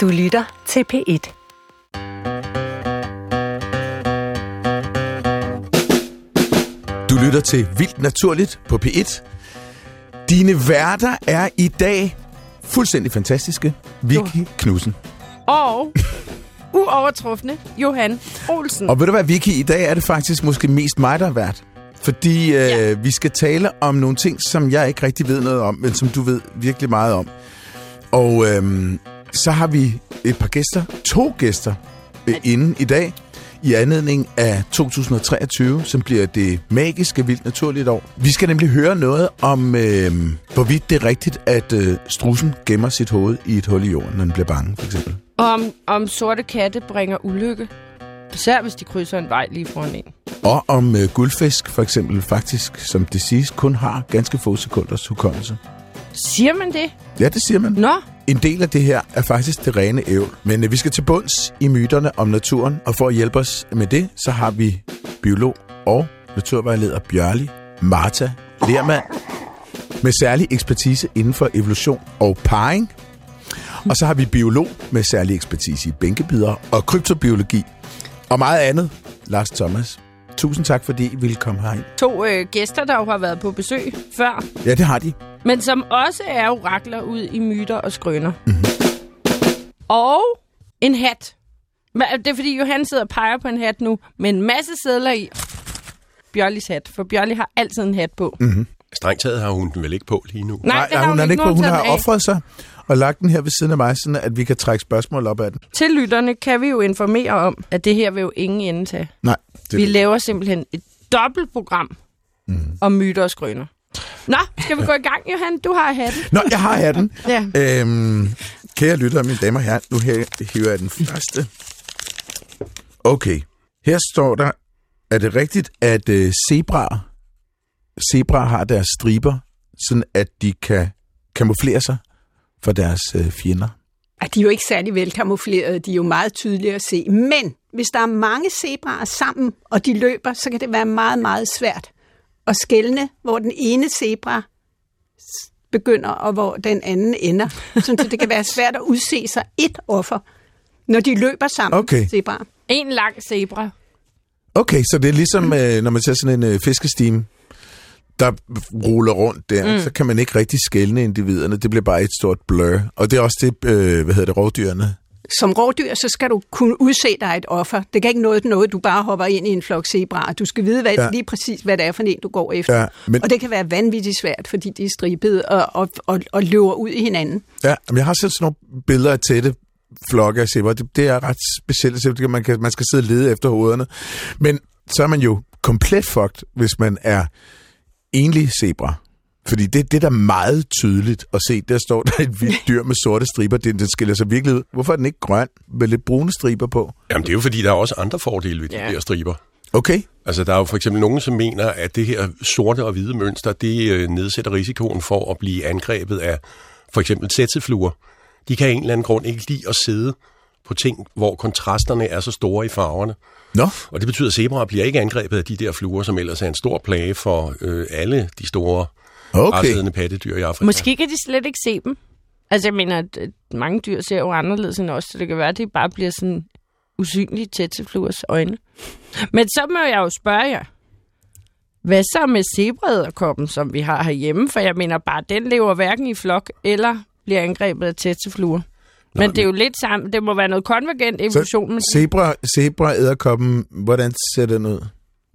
Du lytter til P1. Du lytter til Vildt Naturligt på P1. Dine værter er i dag fuldstændig fantastiske. Vicky Knudsen. Og uovertrufne Johan Olsen. Og ved du hvad, Vicky, i dag er det faktisk måske mest mig, der er vært. Fordi øh, Ja. vi skal tale om nogle ting, som jeg ikke rigtig ved noget om, men som du ved virkelig meget om. Og øh, så har vi et par gæster, to gæster, øh, inde i dag, i anledning af 2023, som bliver det magiske vildt naturligt år. Vi skal nemlig høre noget om, øh, hvorvidt det er rigtigt, at øh, strussen gemmer sit hoved i et hul i jorden, når den bliver bange, for eksempel. Om, om sorte katte bringer ulykke. Især hvis de krydser en vej lige foran en. Og om øh, guldfisk, for eksempel, faktisk, som det siges, kun har ganske få sekunders hukommelse. Siger man det? Ja, det siger man. Nå, En del af det her er faktisk det rene ævl. Men øh, vi skal til bunds i myterne om naturen, og for at hjælpe os med det, så har vi biolog og naturvejleder Bjørli Marta Lermand med særlig ekspertise inden for evolution og parring. Og så har vi biolog med særlig ekspertise i bænkebider og kryptobiologi og meget andet, Lars Thomas. Tusind tak, fordi I ville komme herind. to øh, gæster, der jo har været på besøg før. Ja, det har de. Men som også er orakler ud i myter og skrøner. Mm-hmm. Og en hat. Det er fordi, Johan sidder og peger på en hat nu, med en masse sædler i. Bjørlis hat, for Bjørli har altid en hat på. Mm. Strengt taget har hun den vel ikke på lige nu. Nej, det har hun, hun, ikke. ikke på. Hun har offret sig og lagt den her ved siden af mig, sådan at vi kan trække spørgsmål op af den. Til lytterne kan vi jo informere om, at det her vil jo ingen ende tage. Nej, det Vi laver simpelthen et dobbeltprogram mm. om myter og skrøner. Nå, skal vi gå i gang, Johan? Du har hatten. Nå, jeg har hatten. Ja. Øhm, kære lyttere, mine damer og herrer, nu her, hiver jeg den første. Okay, her står der, er det rigtigt, at øh, zebraer, zebraer har deres striber, sådan at de kan kamuflere sig for deres øh, fjender? Ej, de er jo ikke særlig velkamuflerede, de er jo meget tydelige at se. Men hvis der er mange zebraer sammen, og de løber, så kan det være meget, meget svært at skelne, hvor den ene zebra begynder, og hvor den anden ender. Så det kan være svært at udse sig et offer, når de løber sammen, Okay. zebraer. En lang zebra. Okay, så det er ligesom, øh, når man ser sådan en øh, fiskestime, der ruller rundt der, mm. så kan man ikke rigtig skælne individerne. Det bliver bare et stort blur. Og det er også det, øh, hvad hedder det, rovdyrene. Som rovdyr, så skal du kunne udse dig et offer. Det kan ikke noget, noget du bare hopper ind i en flok zebraer. Du skal vide hvad, Ja. lige præcis, hvad det er for en, du går efter. Ja, men- Og det kan være vanvittigt svært, fordi de er stribede og, og, og, og løber ud i hinanden. Ja, men jeg har set sådan nogle billeder af tætte flokke af zebra. Det, det er ret specielt Man, kan, man skal sidde og lede efter hovederne. Men så er man jo komplet fucked, hvis man er enlig zebra. Fordi det, det er da meget tydeligt at se. Der står der et vildt dyr med sorte striber. Den, den skiller sig virkelig ud. Hvorfor er den ikke grøn med lidt brune striber på? Jamen, det er jo fordi, der er også andre fordele ved de Ja. der striber. Okay. Altså, der er jo for eksempel nogen, som mener, at det her sorte og hvide mønster, det øh, nedsætter risikoen for at blive angrebet af for eksempel tætsefluer. De kan af en eller anden grund ikke lide at sidde på ting, hvor kontrasterne er så store i farverne. Nå, Og det betyder, at zebraer bliver ikke angrebet af de der fluer, som ellers er en stor plage for øh, alle de store okay. græsædende pattedyr i Afrika. Måske kan de slet ikke se dem. Altså, jeg mener, at mange dyr ser jo anderledes end os, så det kan være, at de bare bliver sådan usynlige tæt til fluers øjne. Men så må jeg jo spørge jer, hvad så med zebraederkoppen, som vi har herhjemme? For jeg mener bare, den lever hverken i flok eller bliver angrebet af tætsefluer. Men det er jo lidt sammen. Det må være noget konvergent evolution. Men Zebra, zebra æderkoppen, hvordan ser den ud?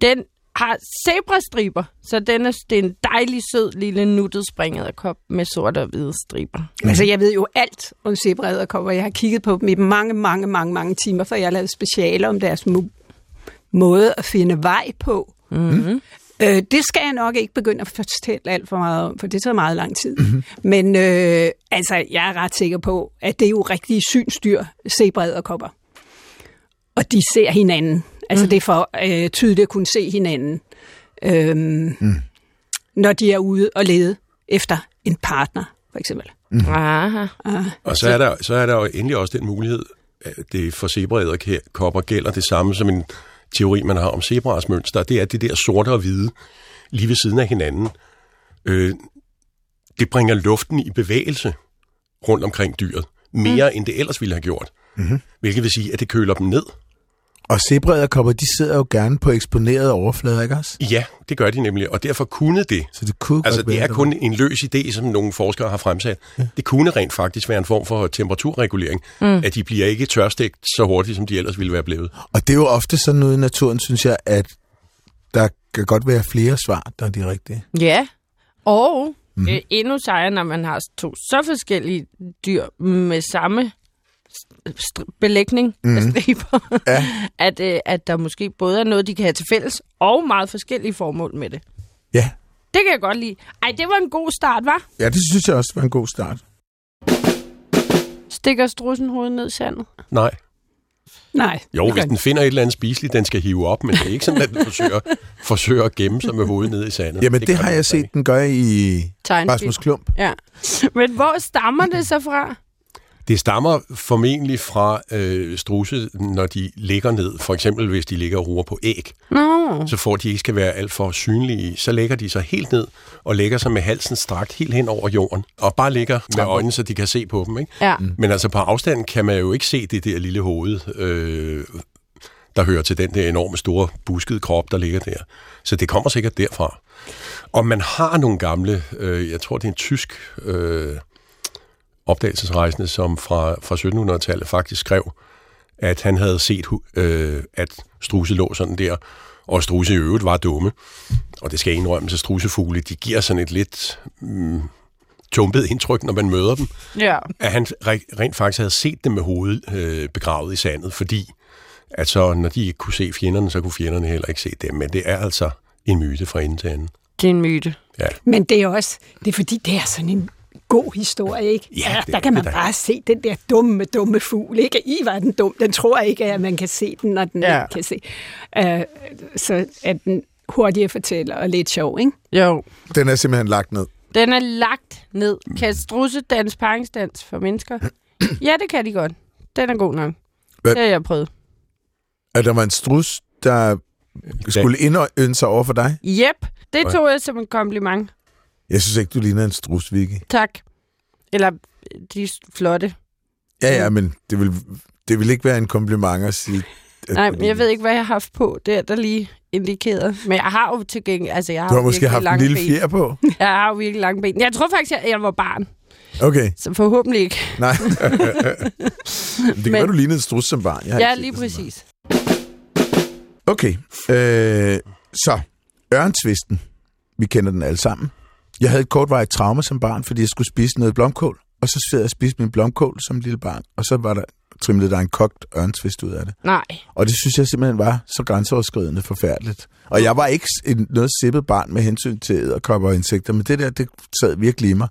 den har zebrastriber, så den er, det er en dejlig, sød, lille nuttet springederkop med sorte og hvide striber. Mm. Altså, jeg ved jo alt om zebraederkopper. Jeg har kigget på dem i mange, mange, mange, mange timer, for jeg har lavet specialer om deres måde at finde vej på. Mm-hmm. Øh, det skal jeg nok ikke begynde at fortælle alt for meget om, for det tager meget lang tid. Mm-hmm. Men øh, altså, jeg er ret sikker på, at det er jo rigtige synsdyr, zebraederkopper. Og de ser hinanden. Altså, mm. det er for øh, tydeligt at kunne se hinanden, øhm, mm. når de er ude og lede efter en partner, for eksempel. Aha. Og så er, der, så er der jo endelig også den mulighed, at det for zebraæderkopper gælder det samme som en teori, man har om zebraers mønster. Det er det der sorte og hvide lige ved siden af hinanden. Øh, det bringer luften i bevægelse rundt omkring dyret. mere, mm. end det ellers ville have gjort. Mm-hmm. Hvilket vil sige, at det køler dem ned. Og zebræderkopper, de sidder jo gerne på eksponerede overflader, ikke også? Ja, det gør de nemlig, og derfor kunne det. Så det kunne Altså, godt det er kun en løs idé, som nogle forskere har fremsat. Ja. Det kunne rent faktisk være en form for temperaturregulering, mm. at de bliver ikke tørstegt så hurtigt, som de ellers ville være blevet. Og det er jo ofte sådan noget i naturen, synes jeg, at der kan godt være flere svar, der er de rigtige. Ja, og mm. øh, endnu sejere, når man har to så forskellige dyr med samme belægning mm. af striber, Ja. at, øh, at der måske både er noget, de kan have til fælles, og meget forskellige formål med det. Ja. Det kan jeg godt lide. Ej, det var en god start, var? ja, det synes jeg også var en god start. Stikker strussen hovedet ned i sandet? Nej. Nej. Jo, hvis den finder et eller andet spiseligt, den skal hive op, men det er ikke sådan, at den forsøger, forsøger at gemme sig med hovedet ned i sandet. Jamen, det, det har jeg altså set, den gør i. Rasmus Klump. Ja. Men hvor stammer det så fra? Det stammer formentlig fra øh, struse, når de ligger ned. For eksempel, hvis de ligger og ruer på æg. Nå. så for at de ikke skal være alt for synlige, så lægger de sig helt ned og lægger sig med halsen strakt helt hen over jorden. Og bare ligger med øjnene, så de kan se på dem. Ikke? Ja. Men altså på afstand kan man jo ikke se det der lille hoved, øh, der hører til den der enorme store buskede krop, der ligger der. Så det kommer sikkert derfra. Og man har nogle gamle, øh, jeg tror det er en tysk øh, opdagelsesrejsende, som fra, fra 1700-tallet faktisk skrev, at han havde set, øh, at struse lå sådan der, og struse i øvrigt var dumme. Og det skal jeg indrømme, så strusefugle, de giver sådan et lidt mm, tumpet indtryk, når man møder dem. Ja. At han re- rent faktisk havde set dem med hovedet øh, begravet i sandet, fordi at så, når de ikke kunne se fjenderne, så kunne fjenderne heller ikke se dem. Men det er altså en myte fra ende til anden. Det er en myte. Ja. Men det er også, det er fordi, det er sådan en god historie, ikke? Ja, der, det der er kan man det da. bare se den der dumme, dumme fugl, ikke? I var den dum. Den tror ikke, at man kan se den, når den Ja. ja. ikke kan se. Uh, så er den hurtigere fortæller og lidt sjov, ikke? Jo. Den er simpelthen lagt ned. Den er lagt ned. Kan strusse dans paringsdans for mennesker? Ja, det kan de godt. Den er god nok. Hvad- Det har jeg prøvet. At der var en strus, der skulle indønde sig over for dig. Yep, det tog jeg som en kompliment. Jeg synes ikke, du ligner en strus, Vicky. Tak. Eller, de er flotte. Ja, ja, men det vil, det vil ikke være en kompliment at sige... At Nej, men jeg ved ikke, hvad jeg har haft på. Det er der lige indikeret. Men jeg har jo til gengæld... Altså, jeg har Du har måske haft en lille ben. fjer på. Jeg har jo virkelig lange ben. Jeg tror faktisk, at jeg var barn. Okay, Så forhåbentlig ikke. nej. det kan være, du lignede en strus som barn. Jeg Ja, lige præcis. Okay, øh, så ørnsvisten. Vi kender den alle sammen. Jeg havde et kortvarigt traume som barn, fordi jeg skulle spise noget blomkål. Og så sad jeg og spiste min blomkål som lille barn. Og så var der trimlet der en kogt ørnsvist ud af det. Nej. Og det synes jeg simpelthen var så grænseoverskridende forfærdeligt. Og jeg var ikke en, noget sippet barn med hensyn til æderkopper og insekter, men det der, det sad virkelig i mig.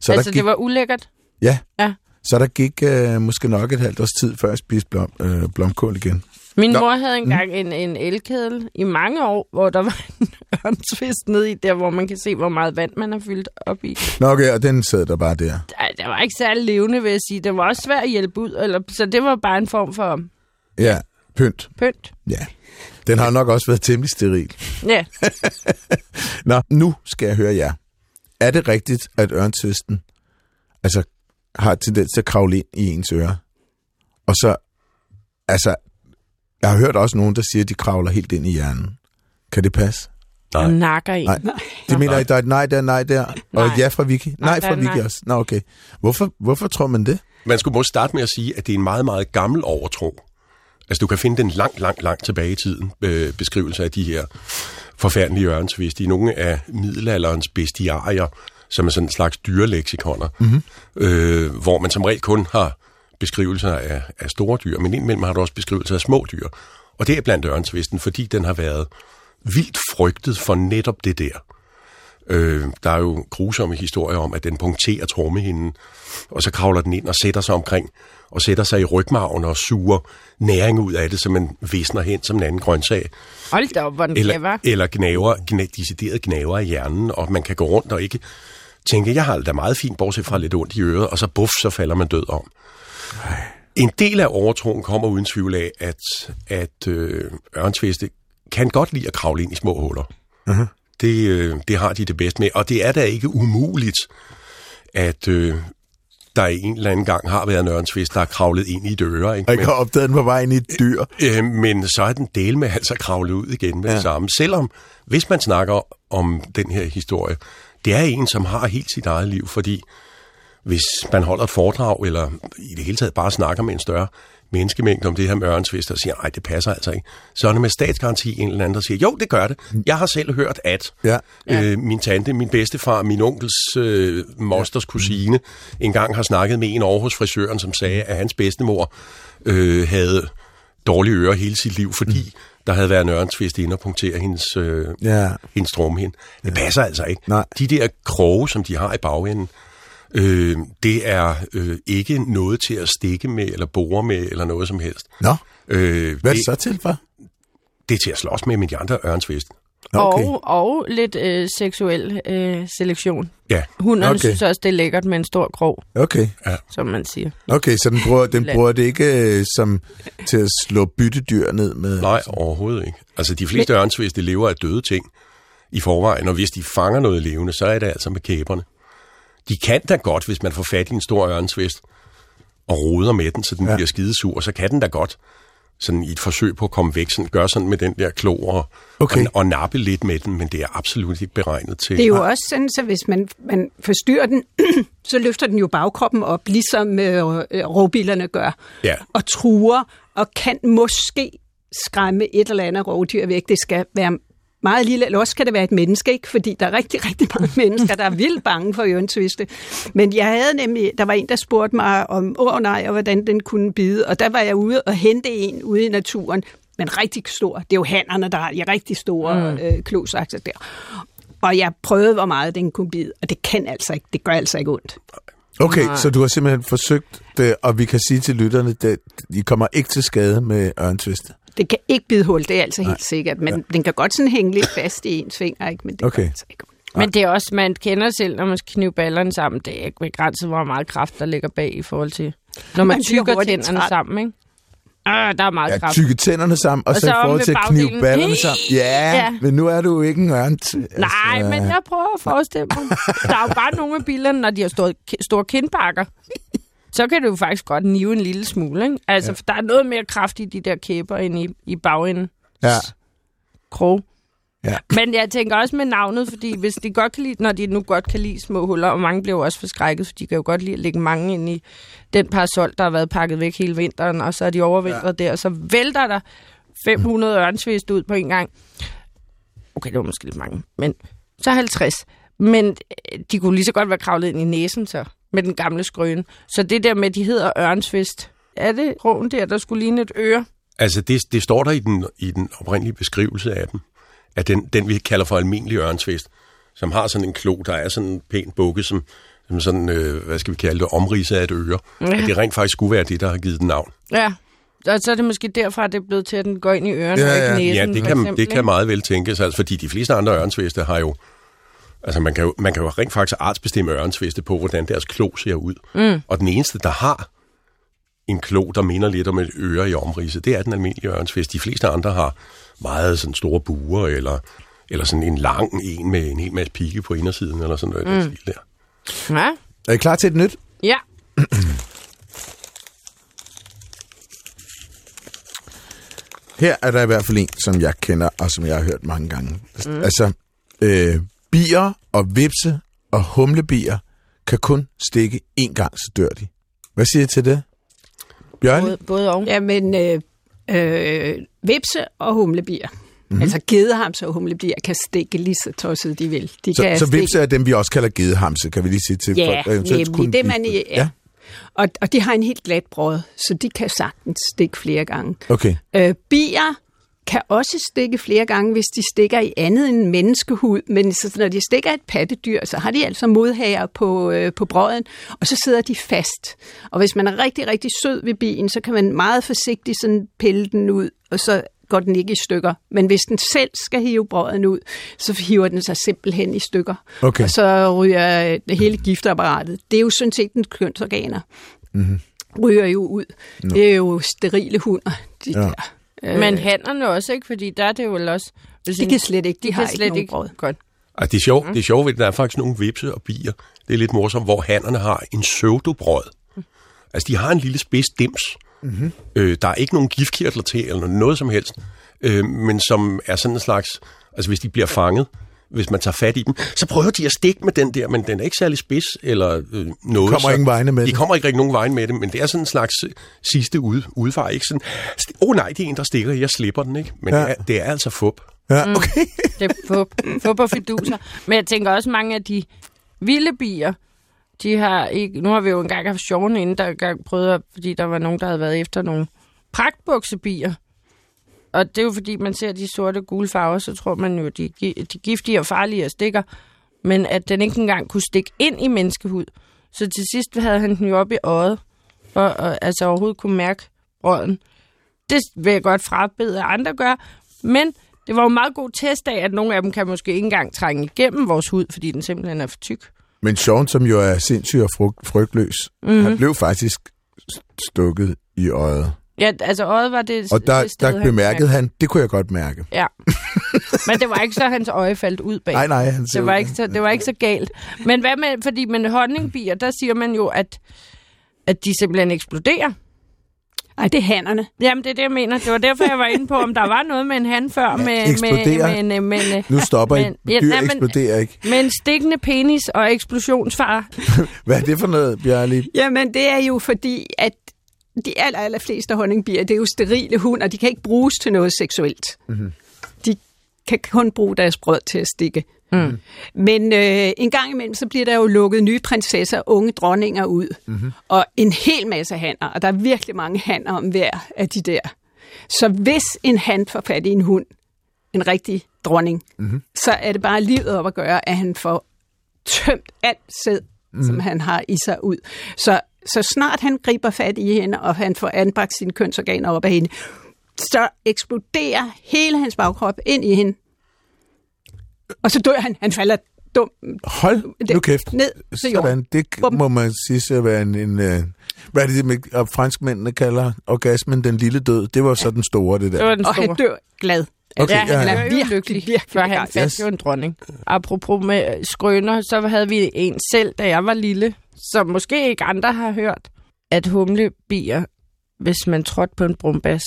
Så altså, der gik, det var ulækkert. Ja, Ja. så der gik øh, måske nok et halvt års tid, før jeg spiste blom, øh, blomkål igen. Min Nå. mor havde engang en, en elkedel i mange år, hvor der var en ørnsvist nede i, der hvor man kan se, hvor meget vand man har fyldt op i. Nå okay, og den sad der bare der. Ej, det var ikke særlig levende, vil jeg sige. Det var også svært at hjælpe ud, eller, så det var bare en form for Ja, pynt. pynt. Ja. Den har nok også været temmelig steril. Ja, Nå, nu skal jeg høre jer. Er det rigtigt, at ørnsvisten altså, har tendens til at kravle ind i ens øre? Og så, altså, jeg har hørt også nogen, der siger, at de kravler helt ind i hjernen. Kan det passe? Nej. og nakker en. Nej. Det mener jeg, der er et nej der, nej der, og Nej. et ja fra Vicky? Nej, Nej, fra er Vicky nej. også. Nå, okay. Hvorfor, hvorfor tror man det? Man skulle måske starte med at sige, at det er en meget, meget gammel overtro. Altså, du kan finde den langt, langt, langt tilbage i tiden, øh, beskrivelse af de her forfærdelige ørnsvist i nogle af middelalderens bestiarier, som er sådan en slags dyreleksikoner, mm-hmm. øh, hvor man som regel kun har beskrivelser af, af store dyr, men indimellem har du også beskrivelser af små dyr. Og det er blandt ørnsvisten, fordi den har været vildt frygtet for netop det der. Øh, der er jo grusomme historier om, at den punkterer trommehinden, og så kravler den ind og sætter sig omkring, og sætter sig i rygmarven og suger næring ud af det, så man visner hen som en anden grøntsag. Hold da op, hvor den Eller, clever. eller gnaver, gna, decideret gnaver i hjernen, og man kan gå rundt og ikke tænke, jeg har det da meget fint, bortset fra lidt ondt i øret, og så buff, så falder man død om. En del af overtroen kommer uden tvivl af, at, at øh, ørnsviste kan godt lide at kravle ind i små huller. Uh-huh. Det, øh, det har de det bedst med, og det er da ikke umuligt, at øh, der en eller anden gang har været en ørnsvist, der er kravlet ind i et øre. Ikke? Og ikke har opdaget den på vej ind i et dyr. Øh, men så er den del med altså kravlet ud igen med ja. det samme. Selvom, hvis man snakker om den her historie, det er en, som har helt sit eget liv, fordi hvis man holder et foredrag, eller i det hele taget bare snakker med en større menneskemængde om det her med ørnsvist, og siger, nej, det passer altså ikke. Så er det med statsgaranti en eller anden, der siger, jo, det gør det. Jeg har selv hørt, at Ja. øh, min tante, min bedstefar, min onkels øh, mosters kusine engang har snakket med en over hos frisøren, som sagde, at hans bedstemor øh, havde dårlige ører hele sit liv, fordi mm. der havde været en ørnsvist inde og punktere hendes, øh, Ja. hendes tromhinde. Det passer altså ikke. Nej. De der kroge, som de har i bagenden, øh, det er øh, ikke noget til at stikke med, eller bore med, eller noget som helst. Nå, Øh, hvad er det, så til for? det er til at slås med med de andre ørnsvist. Okay. Og, og lidt øh, seksuel øh, selektion. Ja, Hunderne Okay. synes også, det er lækkert med en stor krog, Okay, som man siger. okay så den bruger, den bruger det ikke øh, som til at slå byttedyr ned med? nej, overhovedet ikke. Altså, de fleste de lever af døde ting i forvejen, og hvis de fanger noget levende, så er det altså med kæberne. De kan da godt, hvis man får fat i en stor ørnsvist, og roder med den, så den Ja. bliver skidesur, så kan den da godt sådan i et forsøg på at komme væk, sådan, gøre sådan med den der klo og, Okay. og, og nappe lidt med den, men det er absolut ikke beregnet til. Det er jo også sådan, så hvis man, man forstyrrer den, så løfter den jo bagkroppen op, ligesom øh, rovbillerne gør, Ja. og truer, og kan måske skræmme et eller andet rovdyr væk. Det skal være meget lille, eller også kan det være et menneske, ikke? fordi der er rigtig, rigtig mange mennesker, der er vildt bange for ørntviste. Men jeg havde nemlig, der var en, der spurgte mig om, åh nej, og hvordan den kunne bide, og der var jeg ude og hente en ude i naturen, men rigtig stor. Det er jo hannerne, der har de rigtig store mm. øh, klosakser der. Og jeg prøvede, hvor meget den kunne bide, og det kan altså ikke, det gør altså ikke ondt. Okay, Nej. så du har simpelthen forsøgt det, og vi kan sige til lytterne, at I kommer ikke til skade med ørntviste. Det kan ikke bide hul, det er altså helt sikkert, men ja. den kan godt sådan hænge lidt fast i ens finger, ikke? men det Okay. altså ikke. Men det er også, man kender selv, når man skal knive ballerne sammen, det er ikke begrænset, hvor meget kraft der ligger bag i forhold til, når man, Man tykker tænderne træt. sammen, ikke? Ah, der er meget Ja, kraft. tykke tænderne sammen, og, Og så, så i forhold til at knive ballerne sammen. Ja, Ja. men nu er du ikke en ørnt. Nej, men jeg prøver at forestille mig. Der er jo bare nogle af billerne, når de har stået, store kindbakker. Så kan du jo faktisk godt nive en lille smule, ikke? Altså, ja. for der er noget mere kraft i de der kæber inde i, i bagenden. Ja. Krog. Ja. Men jeg tænker også med navnet, fordi hvis de godt kan lide, når de nu godt kan lide små huller, og mange bliver jo også forskrækket, for de kan jo godt lide at lægge mange ind i den parasol, der har været pakket væk hele vinteren, og så er de overvintret ja. der, og så vælter der 500 ørnsvist ud på en gang. Okay, det var måske lidt mange, men så 50. Men øh, de kunne lige så godt være kravlet ind i næsen så, med den gamle skrøne. Så det der med, de hedder ørnsvist, er det roen der, der skulle ligne et øre? Altså, det, det står der i den, i den oprindelige beskrivelse af dem, at den, den vi kalder for almindelig ørnsvist, som har sådan en klo, der er sådan en pæn bukke, som, som sådan, øh, hvad skal vi kalde det, omridset af et øre. Ja. At det rent faktisk skulle være det, der har givet den navn. Ja, og så er det måske derfra, at det er blevet til, at den går ind i ørerne Ja, og ikke næsen, Ja, det kan, eksempel, det kan meget vel tænkes, altså, fordi de fleste andre ørnsviste har jo, altså man kan jo, man kan jo rent faktisk artsbestemme ørnsviste på, hvordan deres klo ser ud. Mm. Og den eneste, der har en klo, der minder lidt om et øre i omridset, det er den almindelige ørnsvist. De fleste andre har meget sådan store buer, eller, eller sådan en lang en med en hel masse pigge på indersiden, eller sådan noget mm. stil der. Ja, Er I klar til et nyt? ja. Her er der i hvert fald en, som jeg kender, og som jeg har hørt mange gange. Mm. Altså, øh, bier og vipse og humlebier kan kun stikke én gang, så dør de. Hvad siger I til det? Bjørn? Både, både og. Jamen, øh, øh, vipse og humlebier. Mhm. Mm-hmm. Altså gedehamse og humlebier kan stikke lige så tosset de vil. De Så, kan så stikke- vipse er dem, vi også kalder gedehamse, kan vi lige sige til Ja, folk, eventuelt nemlig. kunne Det man i, ja. Og, og de har en helt glat brød, så de kan sagtens stikke flere gange. Okay. Øh, bier kan også stikke flere gange, hvis de stikker i andet end menneskehud, men så, når de stikker et pattedyr, så har de altså modhager på, øh, på brøden, og så sidder de fast. Og hvis man er rigtig, rigtig sød ved bien, så kan man meget forsigtigt sådan pille den ud, og så går den ikke i stykker. Men hvis den selv skal hive brøden ud, så hiver den sig simpelthen i stykker. Okay. Og så ryger øh, hele giftapparatet. Det er jo sådan set den kønsorganer. Mm-hmm. Ryger jo ud. No. Det er jo sterile hunder, de Ja. ja. Der. Men hannerne også, ikke? Fordi der er det jo vel også... Hvis De kan slet ikke. De, de har kan ikke slet nogen ikke... brød. Godt. Altså, det er sjovt, mm. det er sjovt, at der er faktisk nogle vipse og bier. Det er lidt morsomt, hvor hannerne har en pseudobrød. Altså, de har en lille spids dims. Mm-hmm. Øh, der er ikke nogen giftkirtler til, eller noget som helst. Øh, men som er sådan en slags... Altså, hvis de bliver fanget, hvis man tager fat i dem, så prøver de at stikke med den der, men den er ikke særlig spids eller øh, noget. De kommer så, ingen vegne med De det. kommer ikke rigtig nogen vejen med det, men det er sådan en slags øh, sidste ud, udvej. Ikke sådan, åh oh, nej, det er en, der stikker, jeg slipper den, ikke? Men Ja. det, er, det er altså fup. Ja, okay. Det er fup, fup og fiduser. Men jeg tænker også, mange af de vilde bier, de har ikke... Nu har vi jo engang haft sjoven inden, der engang prøvede, fordi der var nogen, der havde været efter nogle pragtbuksebier. Og det er jo fordi, man ser de sorte gule farver, så tror man jo, de, de giftige og farlige og stikker. Men at den ikke engang kunne stikke ind i menneskehud. Så til sidst havde han den jo op i øjet, for at altså overhovedet kunne mærke brøden. Det vil jeg godt frabede, at andre gør. Men det var jo en meget god test af, at nogle af dem kan måske ikke engang trænge igennem vores hud, fordi den simpelthen er for tyk. Men Sean, som jo er sindssyg og frygt, frygtløs, Mhm. mm-hmm. han blev faktisk stukket i øjet. Ja, altså øjet var det Og der, det sted, der bemærkede han, det kunne jeg godt mærke. Ja. Men det var ikke så, at hans øje faldt ud bag. Nej, nej, han Det var, ikke så, det var ikke så galt. Men hvad med, fordi med honningbier, der siger man jo, at, at de simpelthen eksploderer. Ej, det er hannerne. Jamen, det er det, jeg mener. Det var derfor, jeg var inde på, om der var noget med en han før. Med, eksploderer. Med, med, med, med, Nu stopper men- men, ja, dyr nej, men- eksploderer ikke. med en stikkende penis og eksplosionsfar. Hvad er det for noget, Bjørli? Jamen, det er jo fordi, at de aller, aller fleste honningbier, det er jo sterile hund, og de kan ikke bruges til noget seksuelt. Mm-hmm. De kan kun bruge deres brød til at stikke. Mm. Men øh, en gang imellem, så bliver der jo lukket nye prinsesser, unge dronninger ud. Mm-hmm. Og en hel masse hanner, og der er virkelig mange hanner om hver af de der. Så hvis en han får fat i en hund, en rigtig dronning, mm-hmm. så er det bare livet op at gøre, at han får tømt alt sæd, mm. som han har i sig ud. Så, så snart han griber fat i hende, og han får anbragt sine kønsorganer op af hende, så eksploderer hele hans bagkrop ind i hende. Og så dør han. Han falder dum Hold Det- nu kæft. ned til jorden. Sådan, det Bum. må man sige at være en... en øh, hvad er det, med, og franskmændene kalder orgasmen den lille død? Det var så den store, det der. Det var den Og store. han dør glad. Okay, ja, han ja, var jo Virkelig, lykkelig, virkelig for han fandt Yes. jo en dronning. Apropos med skrøner, så havde vi en selv, da jeg var lille, som måske ikke andre har hørt, at humlebier, hvis man trådte på en brumbas,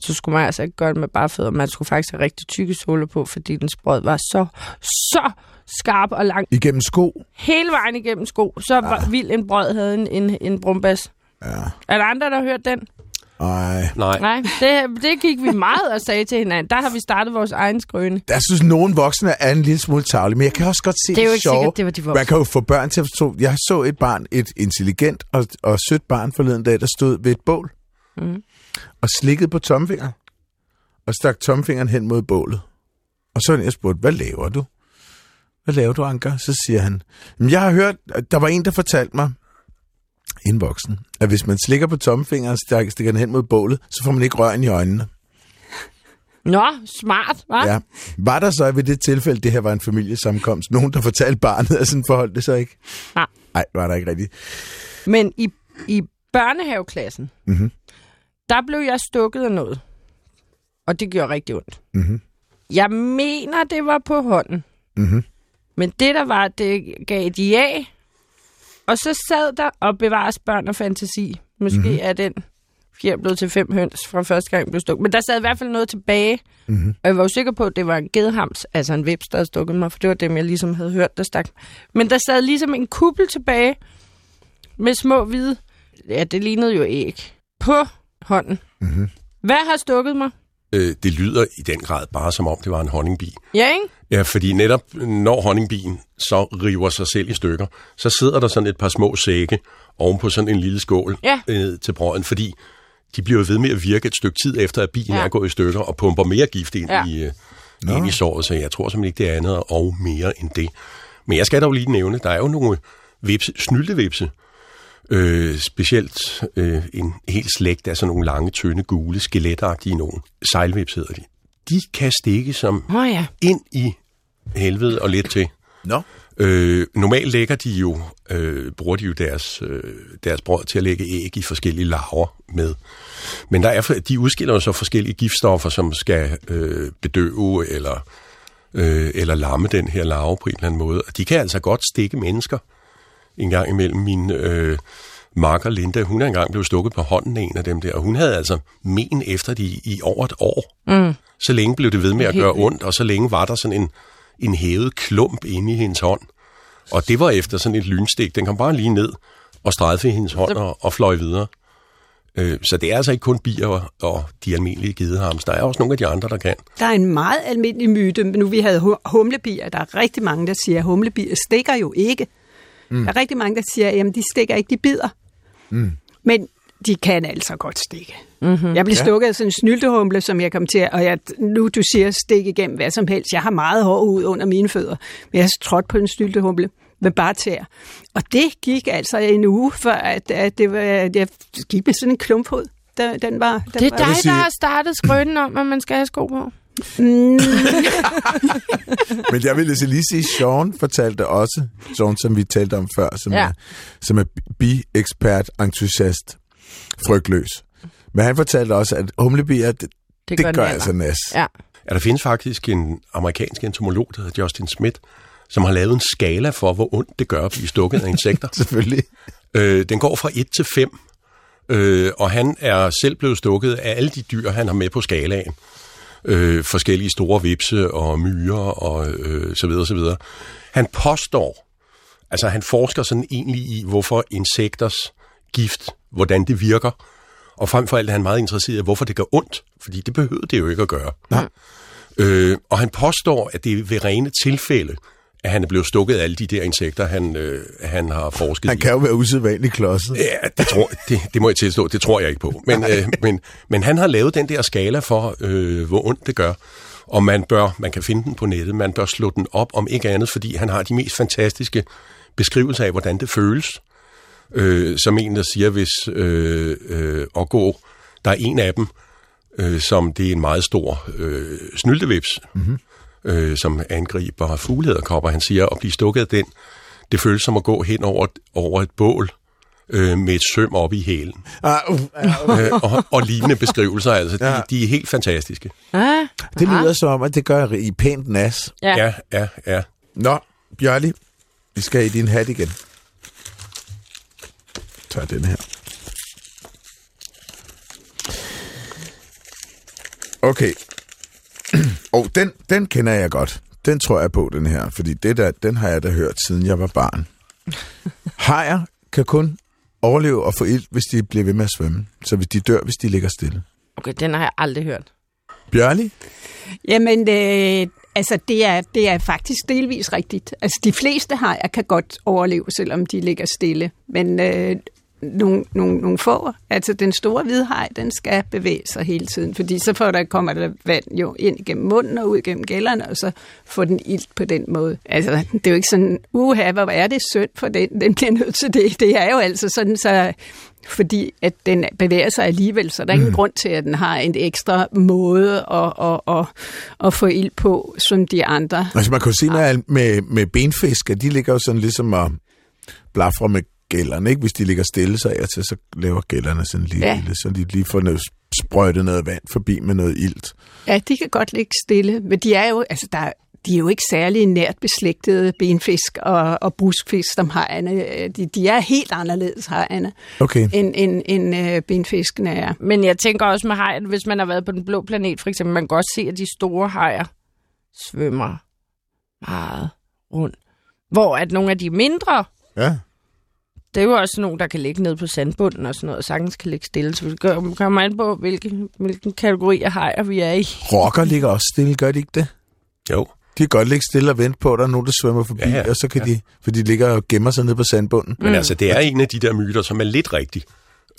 så skulle man altså ikke gøre det med bare fødder. Man skulle faktisk have rigtig tykke såler på, fordi den sprød var så, så skarp og lang. Igennem sko. Hele vejen igennem sko. Så var vild en brød havde en, en, en brumbas. Ja. Er der andre, der har hørt den? Ej. Nej. Nej, det, det gik vi meget og sagde til hinanden. Der har vi startet vores egen skrøne. Jeg synes, nogle voksne er en lille smule tavlige, men jeg kan også godt se Det er jo ikke sjove. sikkert, det var de voksne. Man kan jo få børn til at forstå. Jeg så et barn, et intelligent og, og sødt barn forleden dag, der stod ved et bål Mm. og slikkede på tomfingeren og stak tomfingeren hen mod bålet. Og så er jeg spurgt, hvad laver du? Hvad laver du, Anker? Så siger han, "Jamen, jeg har hørt, at der var en, der fortalte mig, en voksen, at hvis man slikker på tomfingeren og stikker den hen mod bålet, så får man ikke røren i øjnene. Nå, smart, hva'? Ja. Var der så ved det tilfælde, det her var en familiesamkomst, nogen, der fortalte barnet, at sådan forholdt det sig ikke? Nej. Nej, var der ikke rigtigt. Men i, i børnehaveklassen, Mhm. der blev jeg stukket af noget. Og det gjorde rigtig ondt. Mhm. Jeg mener, det var på hånden. Mhm. Men det, der var, det gav et ja. Og så sad der og bevares børn og fantasi. Måske Mhm. mm-hmm. er den fjer blevet til fem høns fra første gang blev stukket. Men der sad i hvert fald noget tilbage. Mhm. Og jeg var jo sikker på, at det var en gedhams, altså en vips, der havde stukket mig, for det var dem, jeg ligesom havde hørt, der stak. Men der sad ligesom en kuppel tilbage med små hvide, ja, det lignede jo æg, på hånden. Mhm. Hvad har stukket mig? Øh, det lyder i den grad bare som om, det var en honningbi. Ja, ikke? Ja, fordi netop når honningbien så river sig selv i stykker, så sidder der sådan et par små sække oven på sådan en lille skål Ja. øh, til brøden, fordi de bliver ved med at virke et stykke tid efter, at bien Ja. er gået i stykker og pumper mere gift ind, Ja. i, øh, ind i såret, så jeg tror simpelthen ikke, det er andet og mere end det. Men jeg skal dog lige nævne, der er jo nogle vipse, snyltevipse, øh, specielt øh, en helt slægt af sådan nogle lange, tynde, gule, skeletagtige nogle. Sejlvips hedder de. De kan stikke som oh, ja. ind i helvede og lidt til. Nå. Øh, normalt lægger de jo, øh, bruger de jo deres, øh, deres brød til at lægge æg i forskellige laver med. Men der er, de udskiller jo så forskellige giftstoffer, som skal øh, bedøve eller øh, eller lamme den her larve på en eller anden måde. Og de kan altså godt stikke mennesker en gang imellem. Min øh, makker Linda, hun er engang blevet stukket på hånden af en af dem der, og hun havde altså men efter de i over et år. Mm. Så længe blev det ved med at gøre ondt, og så længe var der sådan en, en hævet klump inde i hendes hånd. Og det var efter sådan et lynstik. Den kom bare lige ned og strejfede hendes hånd og, og fløj videre. Øh, så det er altså ikke kun bier og, de almindelige gedehams. Der er også nogle af de andre, der kan. Der er en meget almindelig myte. Nu vi havde hu- humlebier. Der er rigtig mange, der siger, at humlebier stikker jo ikke. Mm. Der er rigtig mange, der siger, at de stikker ikke, de bider. Mm. Men de kan altså godt stikke. Mm-hmm. Jeg blev ja. stukket af sådan en snyltehumle, som jeg kom til, og jeg, nu du siger stik igennem hvad som helst. Jeg har meget hår ud under mine fødder, men jeg har trådt på en snyltehumle med bare tæer. Og det gik altså en uge, før at, at det var, jeg gik med sådan en klumpfod. Den, den var, den Det er var, dig, der har startet skrønen om, at man skal have sko på. Men jeg ville så lige sige, Sean fortalte også, Sean, som vi talte om før, som, Ja. er, som er bi-ekspert, entusiast, frygtløs. Men han fortalte også, at humlebier, det, det, det gør altså nas. Ja. Ja, der findes faktisk en amerikansk entomolog, der hedder Justin Smith, som har lavet en skala for, hvor ondt det gør at blive stukket af insekter. Selvfølgelig. Øh, den går fra 1 til 5, øh, og han er selv blevet stukket af alle de dyr, han har med på skalaen. Øh, forskellige store vipse og myrer og øh, så videre, så videre. Han påstår, altså han forsker sådan egentlig i, hvorfor insekters gift, hvordan det virker, og frem for alt er han meget interesseret i, hvorfor det gør ondt, fordi det behøver det jo ikke at gøre. Nej. Øh, og han påstår, at det er ved rene tilfælde, at han er blevet stukket af alle de der insekter, han, øh, han har forsket Han i. kan jo være usædvanlig klodset. Ja, det, tror, det, det må jeg tilstå, det tror jeg ikke på. Men, øh, men, men han har lavet den der skala for, øh, hvor ondt det gør. Og man bør, man kan finde den på nettet, man bør slå den op om ikke andet, fordi han har de mest fantastiske beskrivelser af, hvordan det føles. Øh, som en, der siger, hvis øh, øh, at gå, der er en af dem, øh, som det er en meget stor øh, snyltevips, mm-hmm. Øh, som angriber fuglederkopper. Han siger, at blive stukket af den, det føles som at gå hen over, et- over et bål øh, med et søm op i hælen. Ah, uh, uh. Øh, og, og lignende beskrivelser, altså, de, Ja. de er helt fantastiske. Ah, Det lyder som om, at det gør i pænt nas. ja. Ja, ja, ja. Nå, Bjørli, vi skal i din hat igen. Tør den her. Okay. Og den, den kender jeg godt. Den tror jeg på, den her. Fordi det der, den har jeg da hørt, siden jeg var barn. Hajer kan kun overleve og få ild, hvis de bliver ved med at svømme. Så hvis de dør, hvis de ligger stille. Okay, den har jeg aldrig hørt. Bjørli? Jamen, øh, altså, det er, det er faktisk delvis rigtigt. Altså, de fleste hajer kan godt overleve, selvom de ligger stille. Men øh, nogle, nogle, nogle få, altså den store hvidhaj, den skal bevæge sig hele tiden, fordi så får der, kommer der vand jo ind igennem munden og ud igennem gælderne, og så får den ilt på den måde. Altså, det er jo ikke sådan, uha, hvor er det synd for den, den bliver nødt til det. Det er jo altså sådan, så fordi at den bevæger sig alligevel, så der er ingen mm. grund til, at den har en ekstra måde at, at, at, at få ild på, som de andre. Altså man kan jo se, jeg- med, med benfisk, at de ligger jo sådan ligesom og blafrer med gælderne, ikke? Hvis de ligger stille, så til, så laver gælderne sådan lige, Ja. lille, så de lige får noget, sprøjtet noget vand forbi med noget ilt. Ja, de kan godt ligge stille, men de er jo, altså der, de er jo ikke særlig nært beslægtede benfisk og, og bruskfisk som hajerne. De, de er helt anderledes hajerne, Okay. end, end, end øh, benfiskene er. Men jeg tænker også med hajen, hvis man har været på den blå planet, for eksempel, man kan godt se, at de store hajer svømmer meget rundt. Hvor at nogle af de mindre, Ja. Det er jo også nogle, der kan ligge nede på sandbunden og sådan noget, og sagtens kan ligge stille. Så vi gør- kommer an på, hvilken, hvilken kategori af hajer vi er i. Rokker ligger også stille, gør de ikke det? Jo. De kan godt ligge stille og vente på, at der er nogen, der svømmer forbi, Ja, ja, og så kan Ja. de, for de ligger og gemmer sig nede på sandbunden. Men altså, det er en af de der myter, som er lidt rigtig.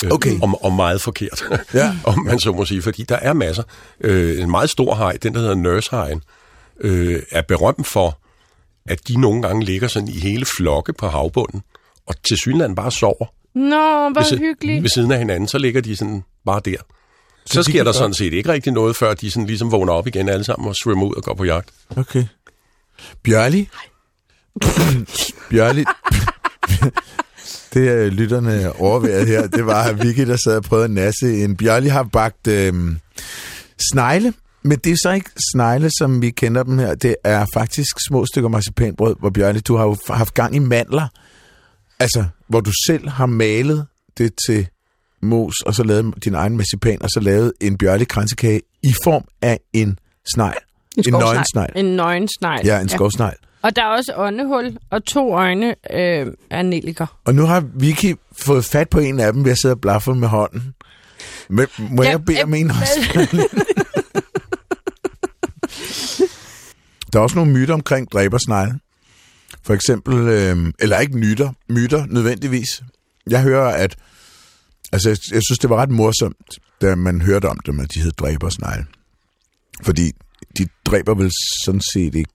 Øh, Okay. Og, og meget forkert, Ja. om man så må sige. Fordi der er masser. Øh, en meget stor haj, den der hedder nursehajen, øh, er berømt for, at de nogle gange ligger sådan i hele flokke på havbunden, og til synligheden bare sover Nå, hvor ved, hyggeligt. ved siden af hinanden. Så ligger de sådan bare der. Så, så de sker der sådan set ikke rigtig noget, før de sådan ligesom vågner op igen alle sammen og svømmer ud og går på jagt. Okay. Bjørli? Bjørli? det er lytterne overværet her. Det var Vicky, der sad og prøvede at nasse en. Bjørli har bagt øh, snegle Men det er så ikke snegle, som vi kender dem her. Det er faktisk små stykker marcipanbrød, hvor Bjørne, du har jo haft gang i mandler. Altså, hvor du selv har malet det til mos, og så lavet din egen marcipan, og så lavet en bjørlig kransekage i form af en snegl. En En nøgensnegl. En nøgensnegl. Ja, en skovsnegl. Og der er også åndehul og to øjne øh, af nelliker. Og nu har Vicky fået fat på en af dem ved at sidde og blaffe med hånden. Men må Ja, jeg bede om en også? Der er også nogle myter omkring dræbersnegle. For eksempel, øh, eller ikke myter, myter nødvendigvis. Jeg hører, at altså, jeg, jeg synes, det var ret morsomt, da man hørte om dem, at de hed dræbersnegle. Fordi de dræber vel sådan set ikke,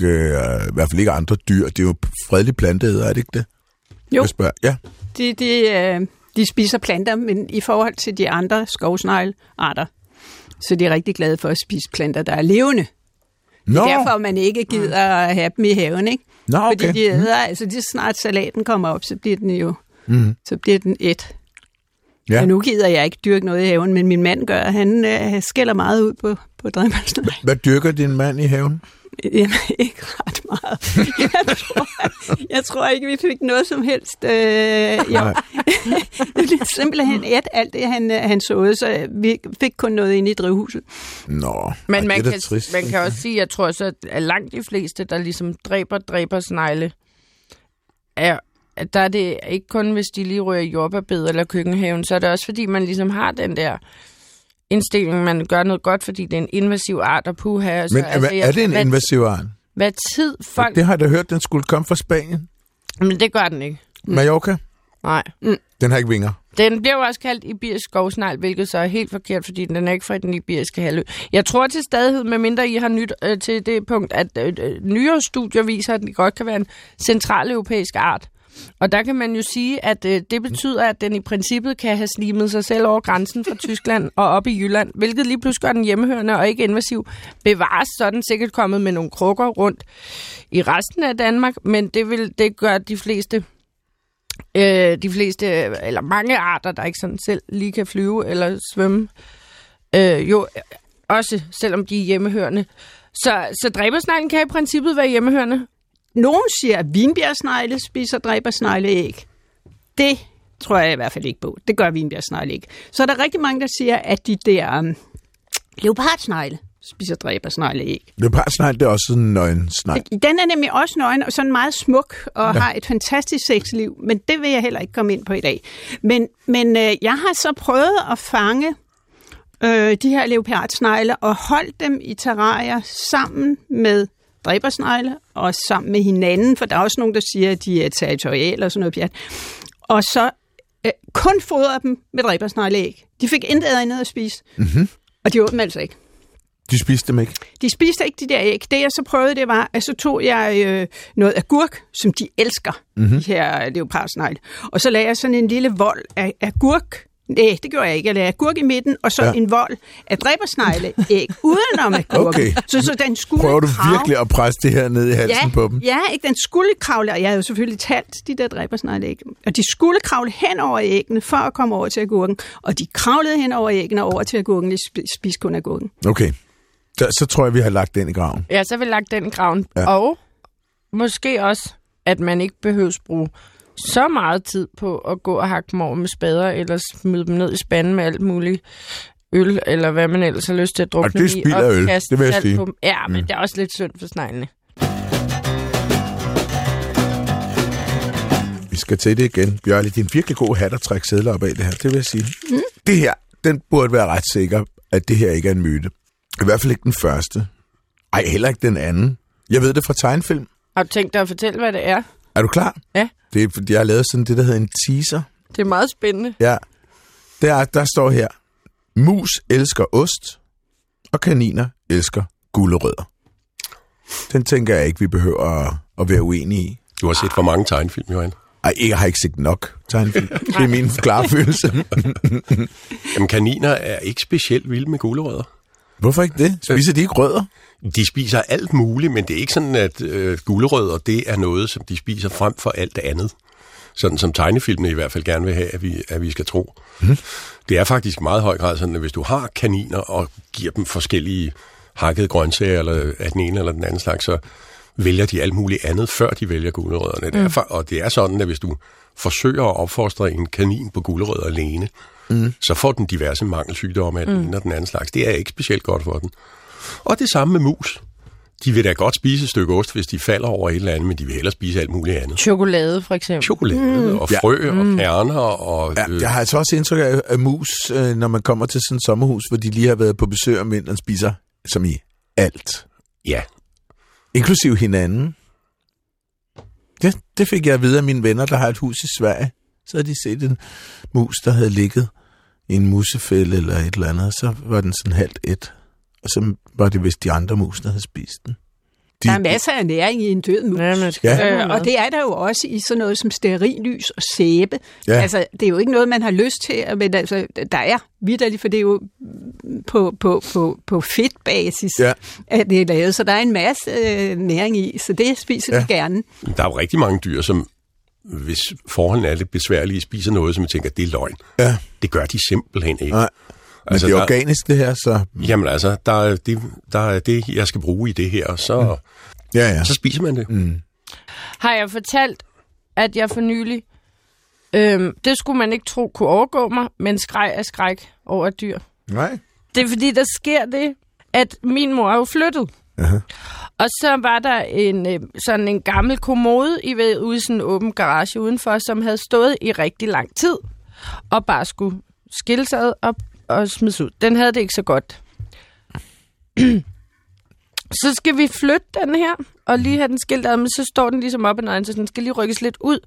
øh, i hvert fald ikke andre dyr. Det er jo fredelige planteæder, er det ikke det? Jo. Jeg spørger. Ja. De, de, øh, de spiser planter, men i forhold til de andre skovsneglarter, så de er rigtig glade for at spise planter, der er levende. Nå, er derfor, man ikke gider at have dem i haven, ikke? Nå okay. Fordi de æder, altså lige så snart salaten kommer op, så bliver den jo, Mhm. så bliver den et. Ja. Og nu gider jeg ikke dyrke noget i haven, men min mand gør, han øh, skælder meget ud på, på drømmersnegl. Hvad dyrker din mand i haven? Jamen, ikke ret meget. Jeg tror, jeg tror ikke, vi fik noget som helst. Øh, Nej. det er simpelthen et alt det, han, øh, han såede, så vi fik kun noget inde i drivhuset. Nå, Men man er kan, trist. man kan også sige, jeg tror så, at langt de fleste, der ligesom dræber, dræber snegle, er, at der er det ikke kun, hvis de lige rører jordbærbed eller køkkenhaven, så er det også, fordi man ligesom har den der indstilling, man gør noget godt, fordi det er en invasiv art og puha. Så, Men altså, jeg- er det en hvad, invasiv art? Hvad tid folk... Det har jeg da hørt, den skulle komme fra Spanien. Men det gør den ikke. Mallorca, Nej. den har ikke vinger. Den bliver jo også kaldt ibirisk skovsnegl, hvilket så er helt forkert, fordi den er ikke fra den ibiriske halvø. Jeg tror til stadighed, medmindre I har nyt øh, til det punkt, at øh, øh, nyere studier viser, at den godt kan være en centraleuropæisk art. Og der kan man jo sige, at øh, det betyder, at den i princippet kan have slimet sig selv over grænsen fra Tyskland og op i Jylland, hvilket lige pludselig gør den hjemmehørende og ikke invasiv. Bevares så den sikkert kommet med nogle krukker rundt i resten af Danmark, men det vil det gør de fleste øh, de fleste, eller mange arter, der ikke sådan selv lige kan flyve eller svømme, øh, jo også selvom de er hjemmehørende. Så, så dræbersneglen kan i princippet være hjemmehørende. Nogen siger, at vinbjergsnegle spiser dræbersnegleæg. Det tror jeg i hvert fald ikke på. Det gør vinbjergsnegle ikke. Så er der rigtig mange, der siger, at de der um, leopardsnegle spiser dræbersnegleæg. Leopardsnegl, det er også sådan en nøgensnegl. Den er nemlig også nøgen og sådan meget smuk og ja. har et fantastisk sexliv, men det vil jeg heller ikke komme ind på i dag. Men, men øh, jeg har så prøvet at fange øh, de her leopardsnegle og holdt dem i terrarier sammen med dræbersnegle og sammen med hinanden, for der er også nogen, der siger, at de er territoriale og sådan noget pjat. Og så øh, kun fodre dem med dræbersnegleæg. De fik intet andet at spise, mm-hmm. og de åd dem altså ikke. De spiste dem ikke. De spiste ikke de der æg. Det jeg så prøvede, det var, at så tog jeg øh, noget agurk, som de elsker, mm-hmm. de her leopardsnegle. Og så lagde jeg sådan en lille vold af agurk. Nej, det gjorde jeg ikke. Jeg lagde agurk i midten, og så Ja. en vold af dræbersnegle-æg udenom agurken. Okay. Så, så den skulle Prøver du krave- virkelig at presse det her ned i halsen ja, på dem? Ja, ikke? den skulle kravle, og jeg havde jo selvfølgelig talt de der dræbersnegle-æg. Og de skulle kravle hen over æggene, for at komme over til agurken. Og de kravlede hen over æggene og over til agurken, de sp- spiste kun agurken. Okay. Så, så tror jeg, vi har lagt den i graven. Ja, så har vi lagt den i graven. Ja. Ja. Og måske også, at man ikke behøver bruge så meget tid på at gå og hakke over med spader, eller smide dem ned i spanden med alt muligt øl, eller hvad man ellers har lyst til at drukne det er dem i. og øl, det vil jeg sige. på dem. Ja, men mm. det er også lidt synd for sneglene. Vi skal til det igen. Bjørli, det er en virkelig god hat at trække sædler op af det her. Det vil jeg sige. Mm. Det her, den burde være ret sikker, at det her ikke er en myte. I hvert fald ikke den første. Ej, heller ikke den anden. Jeg ved det fra tegnfilm. Har du tænkt dig at fortælle, hvad det er? Er du klar? Ja. Det er, fordi jeg har lavet sådan det, der hedder en teaser. Det er meget spændende. Ja. Der, der står her. Mus elsker ost, og kaniner elsker gulerødder. Den tænker jeg ikke, vi behøver at, at være uenige i. Du har set for mange tegnefilm, Johan. Ej, jeg har ikke set nok tegnefilm. Det er min klare følelse. Jamen, kaniner er ikke specielt vilde med gulerødder. Hvorfor ikke det? Spiser de ikke rødder? De spiser alt muligt, men det er ikke sådan, at øh, gulerødder, det er noget, som de spiser frem for alt andet. sådan som tegnefilmene i hvert fald gerne vil have, at vi, at vi skal tro. Mm. Det er faktisk meget høj grad sådan, at hvis du har kaniner og giver dem forskellige hakkede grøntsager eller af den ene eller den anden slags, så vælger de alt muligt andet, før de vælger gulerødderne. Mm. Derfor, og det er sådan, at hvis du forsøger at opfostre en kanin på gulerødder alene, mm. så får den diverse mangelsygdomme af den mm. ene og den anden slags. Det er ikke specielt godt for den. Og det samme med mus. De vil da godt spise et stykke ost, hvis de falder over et eller andet, men de vil hellere spise alt muligt andet. Chokolade, for eksempel. Chokolade mm. og frø ja. og kerner og... Ja, jeg har altså også indtryk af, at mus, øh, når man kommer til sådan et sommerhus, hvor de lige har været på besøg, og mændene spiser som i alt. Ja. Inklusiv hinanden. Det, det fik jeg at vide af mine venner, der har et hus i Sverige. Så havde de set en mus, der havde ligget i en musefælde eller et eller andet, så var den sådan halvt et. Og så var det vist de andre mus, der havde spist den. De, der er masser af næring i en død mus. Ja, man skal Ja. Øh, og det er der jo også i sådan noget som sterillys og sæbe. Ja. Altså, det er jo ikke noget, man har lyst til, men altså, der er vidderligt, for det er jo på, på, på, på fedtbasis, Ja. at det er lavet. Så der er en masse øh, næring i, så det spiser ja. Vi gerne. Der er jo rigtig mange dyr, som hvis forholdene er lidt besværlige, spiser noget, som vi tænker, det er løgn. Ja, Det gør de simpelthen ikke. nej. Men Altså, det er der- organisk, det her, så... Jamen altså, der er, det, der er det, jeg skal bruge i det her, så, mm. Ja, ja. så spiser man det. Mm. Har jeg fortalt, at jeg for nylig... Øhm, det skulle man ikke tro kunne overgå mig, men skreg af skræk over et dyr. Nej. Det er fordi, der sker det, at min mor er jo flyttet. Aha. Og så var der en øh, sådan en gammel kommode i ved ude i sådan en åben garage udenfor, som havde stået i rigtig lang tid og bare skulle skilles ad og, og smides ud. Den havde det ikke så godt. så skal vi flytte den her, og lige have den skilt ad, men så står den ligesom op ad nøgen, så den skal lige rykkes lidt ud.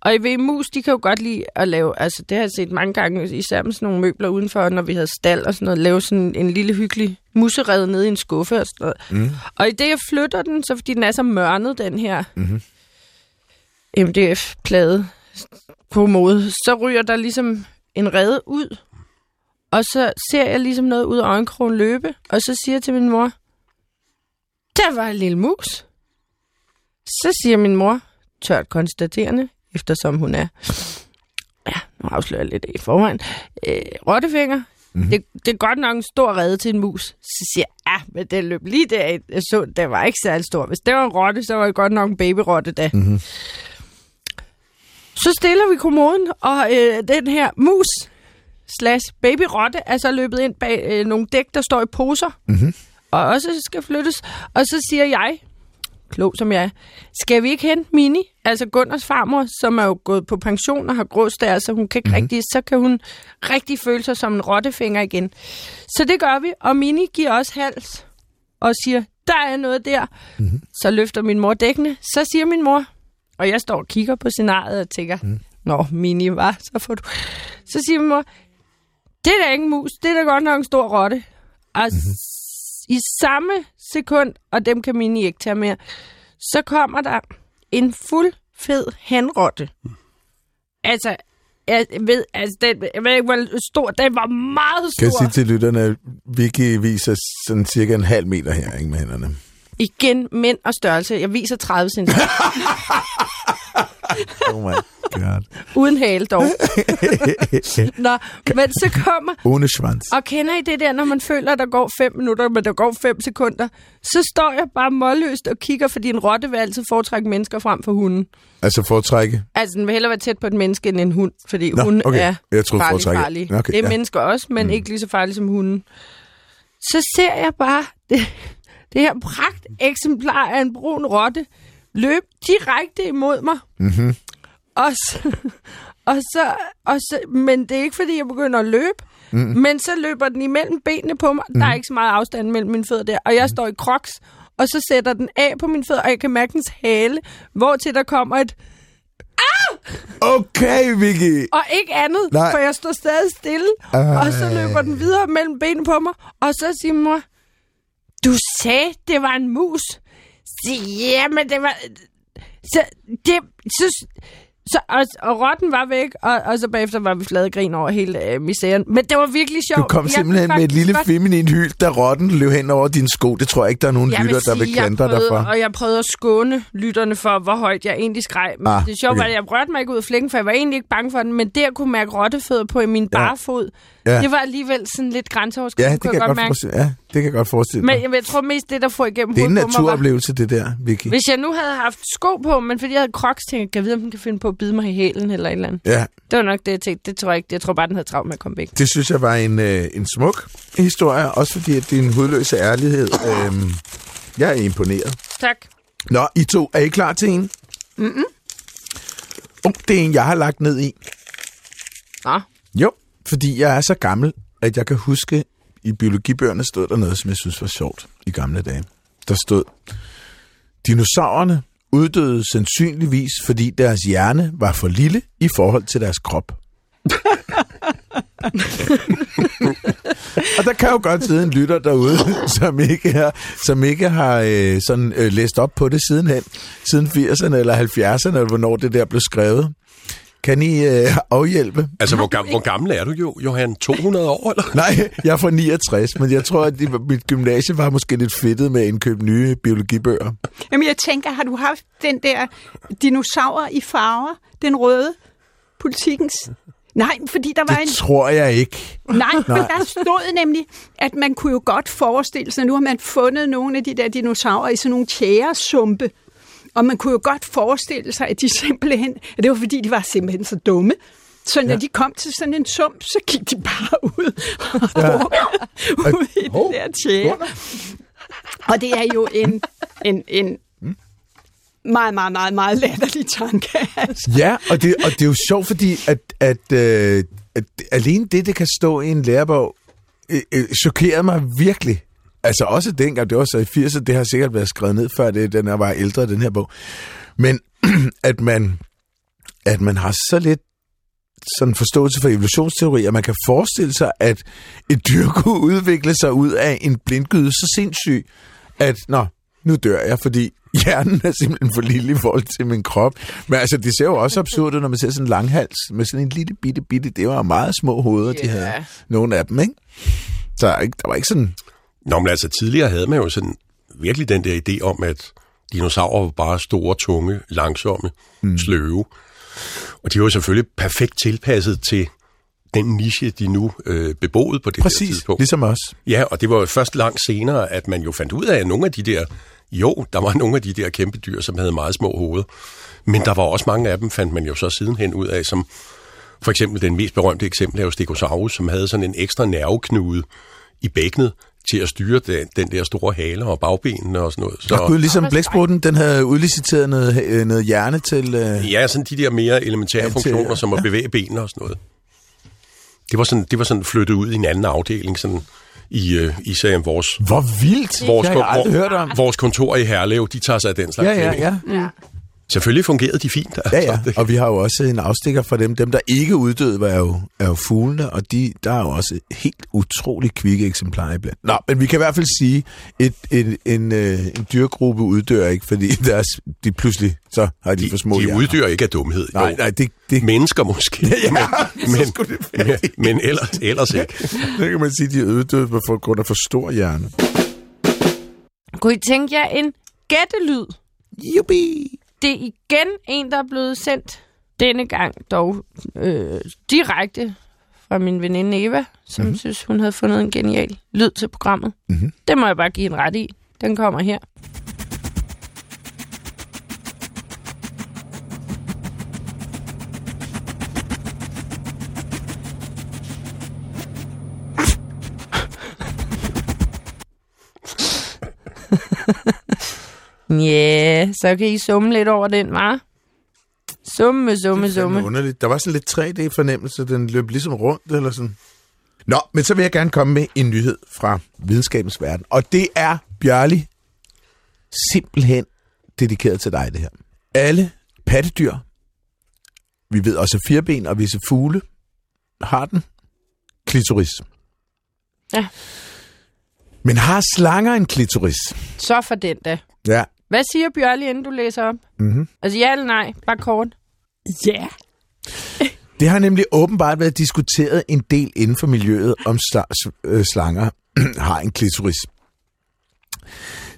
Og i ved mus, de kan jo godt lide at lave, altså det har jeg set mange gange, især med sådan nogle møbler udenfor, når vi havde stald og sådan noget, lave sådan en lille hyggelig musered nede i en skuffe og sådan noget. Mm. Og i det, jeg flytter den, så fordi den er så mørnet, den her mm-hmm. MDF-plade kommode, så ryger der ligesom en rede ud, og så ser jeg ligesom noget ud af øjenkrogen løbe, og så siger jeg til min mor, der var en lille mus. Så siger min mor, tørt konstaterende, eftersom hun er, ja, nu afslører jeg lidt i forvejen, øh, rottefinger. Mm-hmm. Det, det er godt nok en stor redde til en mus. Så siger jeg, ja, men den løb lige der. Jeg så, det var ikke særlig stor. Hvis det var en rotte, så var det godt nok en babyrotte da. Mm-hmm. Så stiller vi kommoden, og øh, den her mus slash babyrotte er så løbet ind bag øh, nogle dæk, der står i poser, mm-hmm. og også skal flyttes. Og så siger jeg, klog som jeg er, skal vi ikke hente Mini, altså Gunners farmor, som er jo gået på pension og har gråstær, så hun kan ikke mm-hmm. rigtig, så kan hun rigtig føle sig som en rottefinger igen. Så det gør vi, og Mini giver også hals og siger, der er noget der. Mm-hmm. Så løfter min mor dækkene, så siger min mor, og jeg står og kigger på scenariet og tænker, mm. Nå, Mini, var så får du... Så siger min mor, det er da ikke en mus, det er da godt nok en stor rotte. Og mm-hmm. i samme sekund, og dem kan Mini ikke tage mere, så kommer der en fuld fed hanrotte. Mm. Altså, jeg ved, altså, den, jeg ved ikke, hvor stor, den var meget Kan jeg stor. sige til lytterne, at Vicky viser sådan cirka en halv meter her, ikke med hænderne. Igen, mænd og størrelse. Jeg viser 30 cm. Oh my god. Uden hale dog. Nå, men så kommer... Ohne Schwanz. Og kender I det der, når man føler, at der går 5 minutter, men der går 5 sekunder? Så står jeg bare målløst og kigger, fordi en rotte vil altid foretrække mennesker frem for hunden. Altså foretrække. Altså, den vil hellere være tæt på et menneske end en hund, fordi Nå, hunden okay. er Jeg troede farlig, foretrække- farlig. Okay, det er ja. mennesker også, men mm. ikke lige så farlige som hunden. Så ser jeg bare det, det her pragt eksemplar af en brun rotte løbe direkte imod mig. Mm-hmm. Og så, og så, og så, men det er ikke, fordi jeg begynder at løbe. Mm. Men så løber den imellem benene på mig. Mm. Der er ikke så meget afstand mellem mine fødder der. Og jeg står i crocs, og så sætter den af på mine fødder, og jeg kan mærke dens hale, hvor til der kommer et, Okay, Vicky. og ikke andet, Nej. for jeg står stadig stille. Ej. Og så løber den videre mellem benene på mig, og så siger min mor, du sagde, det var en mus. Ja, men det var... Så, det, så, Så, og, og rotten var væk, og, og så bagefter var vi flade grin over hele øh, misæren. Men det var virkelig Du sjovt. kom Jeg simpelthen med et lille godt- feminin hyl, da rotten løb hen over dine sko. Det tror jeg ikke, der er nogen Jeg lytter, der vil sige, klandre dig for. Og jeg prøvede at skåne lytterne for, hvor højt jeg egentlig skreg. Men Ah, det sjove okay. var, at jeg rørte mig ikke ud af flækken, for jeg var egentlig ikke bange for den. Men det at kunne mærke rottefødder på i min Ja. bare fod, Ja. det var alligevel sådan lidt Ja, grænseoverskridende, det kan, kunne jeg jeg godt mærke. ja, det kan jeg godt forestille mig. Men jeg, jeg tror mest, det der får igennem Det er en naturoplevelse, det der, Vicky. hvis jeg nu havde haft sko på, men fordi jeg havde crocs, tænkte jeg, kan vide, om den kan finde på at bide mig i hælen eller et eller andet. Ja, Det var nok det, jeg tænkte. Det tror jeg ikke. Jeg tror bare, den havde travlt med at komme væk. det synes jeg var en, øh, en smuk historie, også fordi at din hudløse ærlighed, øh, jeg er imponeret. Tak. Nå, I to, er I klar til en? Mm-mm. Oh, det er en, jeg har lagt ned i. Nå, Jo, fordi jeg er så gammel, at jeg kan huske, i biologibøgerne stod der noget, som jeg synes var sjovt i gamle dage. Der stod, dinosaurerne uddøde sandsynligvis, fordi deres hjerne var for lille i forhold til deres krop. Og der kan jo godt sidde en lytter derude, som ikke har, som ikke har øh, sådan, øh, læst op på det sidenhen, siden 80'erne eller 70'erne, eller hvornår det der blev skrevet. Kan I øh, afhjælpe? Altså, hvor, gam, hvor gammel er du jo, Johan? 200 år, eller? Nej, jeg er fra 69, men jeg tror, at det, mit gymnasie var måske lidt fedtet med at indkøbe nye biologibøger. Jamen, jeg tænker, har du haft den der dinosaur i farver? Den røde? Politikens? Nej, fordi der var en... Det tror jeg ikke. Nej, men der stod nemlig, at man kunne jo godt forestille sig, nu har man fundet nogle af de der dinosaurer i sådan nogle tjæresumpe, og man kunne jo godt forestille sig, at de simpelthen, at det var fordi, de var simpelthen så dumme, så når ja. de kom til sådan en sump, så gik de bare ud, ja. ud i det der tjære. Og det er jo en, en, en meget, meget, meget, meget latterlig tanke. Altså. Ja, og det, og det er jo sjovt, fordi at, at, øh, at alene det, det kan stå i en lærebog, øh, øh, chokerede mig virkelig. Altså også dengang, det var så i 80'erne, det har sikkert været skrevet ned før, det, den her var ældre, den her bog. Men at man, at man har så lidt sådan forståelse for evolutionsteori, at man kan forestille sig, at et dyr kunne udvikle sig ud af en blindgyde så sindssyg, at nå, nu dør jeg, fordi hjernen er simpelthen for lille i forhold til min krop. Men altså, det ser jo også absurd ud, når man ser sådan en langhals med sådan en lille bitte bitte. Det var meget små hoveder, de Ja. havde. Nogle af dem, ikke? Så der, er ikke- der var ikke sådan... Nå, men altså, tidligere havde man jo sådan virkelig den der idé om, at dinosaurer var bare store, tunge, langsomme, mm. sløve. Og de var jo selvfølgelig perfekt tilpasset til den niche, de nu øh, beboede på det her Præcis, tidspunkt. ligesom os. Ja, og det var jo først langt senere, at man jo fandt ud af, at nogle af de der, jo, der var nogle af de der kæmpe dyr, som havde meget små hoveder. Men der var også mange af dem, fandt man jo så sidenhen ud af, som for eksempel den mest berømte eksempel er jo Stegosaurus, som havde sådan en ekstra nerveknude i bækkenet til at styre den, den der store hale og bagbenene og sådan noget. Så, Og gud, ligesom blæksprutten, den havde udliciteret noget, øh, noget hjerne til... Øh, Ja, sådan de der mere elementære Ja, ja, til- funktioner, som at bevæge benene og sådan noget. Det var sådan, det var sådan flyttet ud i en anden afdeling, sådan i, øh, i sagen, vores, Hvor vildt! vores, det har jeg aldrig hørt om. vores kontor i Herlev, de tager sig af den slags Ja, ja, ting. ja. Ja. Selvfølgelig fungerede de fint. Ja, altså. ja. Det- Og vi har jo også en afstikker fra dem. Dem, der ikke uddøde, var jo, er jo fuglene, og de, der er jo også helt utrolig kvikke eksemplarer iblandt. Nå, men vi kan i hvert fald sige, at en, en, øh, en dyrgruppe uddør ikke, fordi deres, de pludselig, så har de, De, for små de hjerner. uddør ikke af dumhed. Nej, jo. nej, det, det, Mennesker måske, Ja, men, men, men, men ellers, ellers ikke. det kan man sige, de uddøde på grund af for stor hjerne. Kunne I tænke jer en gættelyd? Jubi! Det er igen en, der er blevet sendt denne gang dog øh, direkte fra min veninde Eva, som mm-hmm. synes, hun havde fundet en genial lyd til programmet. Mhm. Det må jeg bare give en ret i. Den kommer her. Ja, yeah, så kan I summe lidt over den, var. Summe, summe, Det er summe. underligt. Der var sådan lidt 3D-fornemmelse, den løb ligesom rundt, eller sådan. Nå, men så vil jeg gerne komme med en nyhed fra videnskabens verden. Og det er, Bjørli, simpelthen dedikeret til dig, det her. Alle pattedyr, vi ved også fireben og visse fugle, har den klitoris. Ja. Men har slanger en klitoris? Så for den da. Ja. Hvad siger Bjørli, inden du læser op? Mm-hmm. Altså ja eller nej? Bare kort. Ja. Det har nemlig åbenbart været diskuteret en del inden for miljøet, om øh, slanger har en klitoris.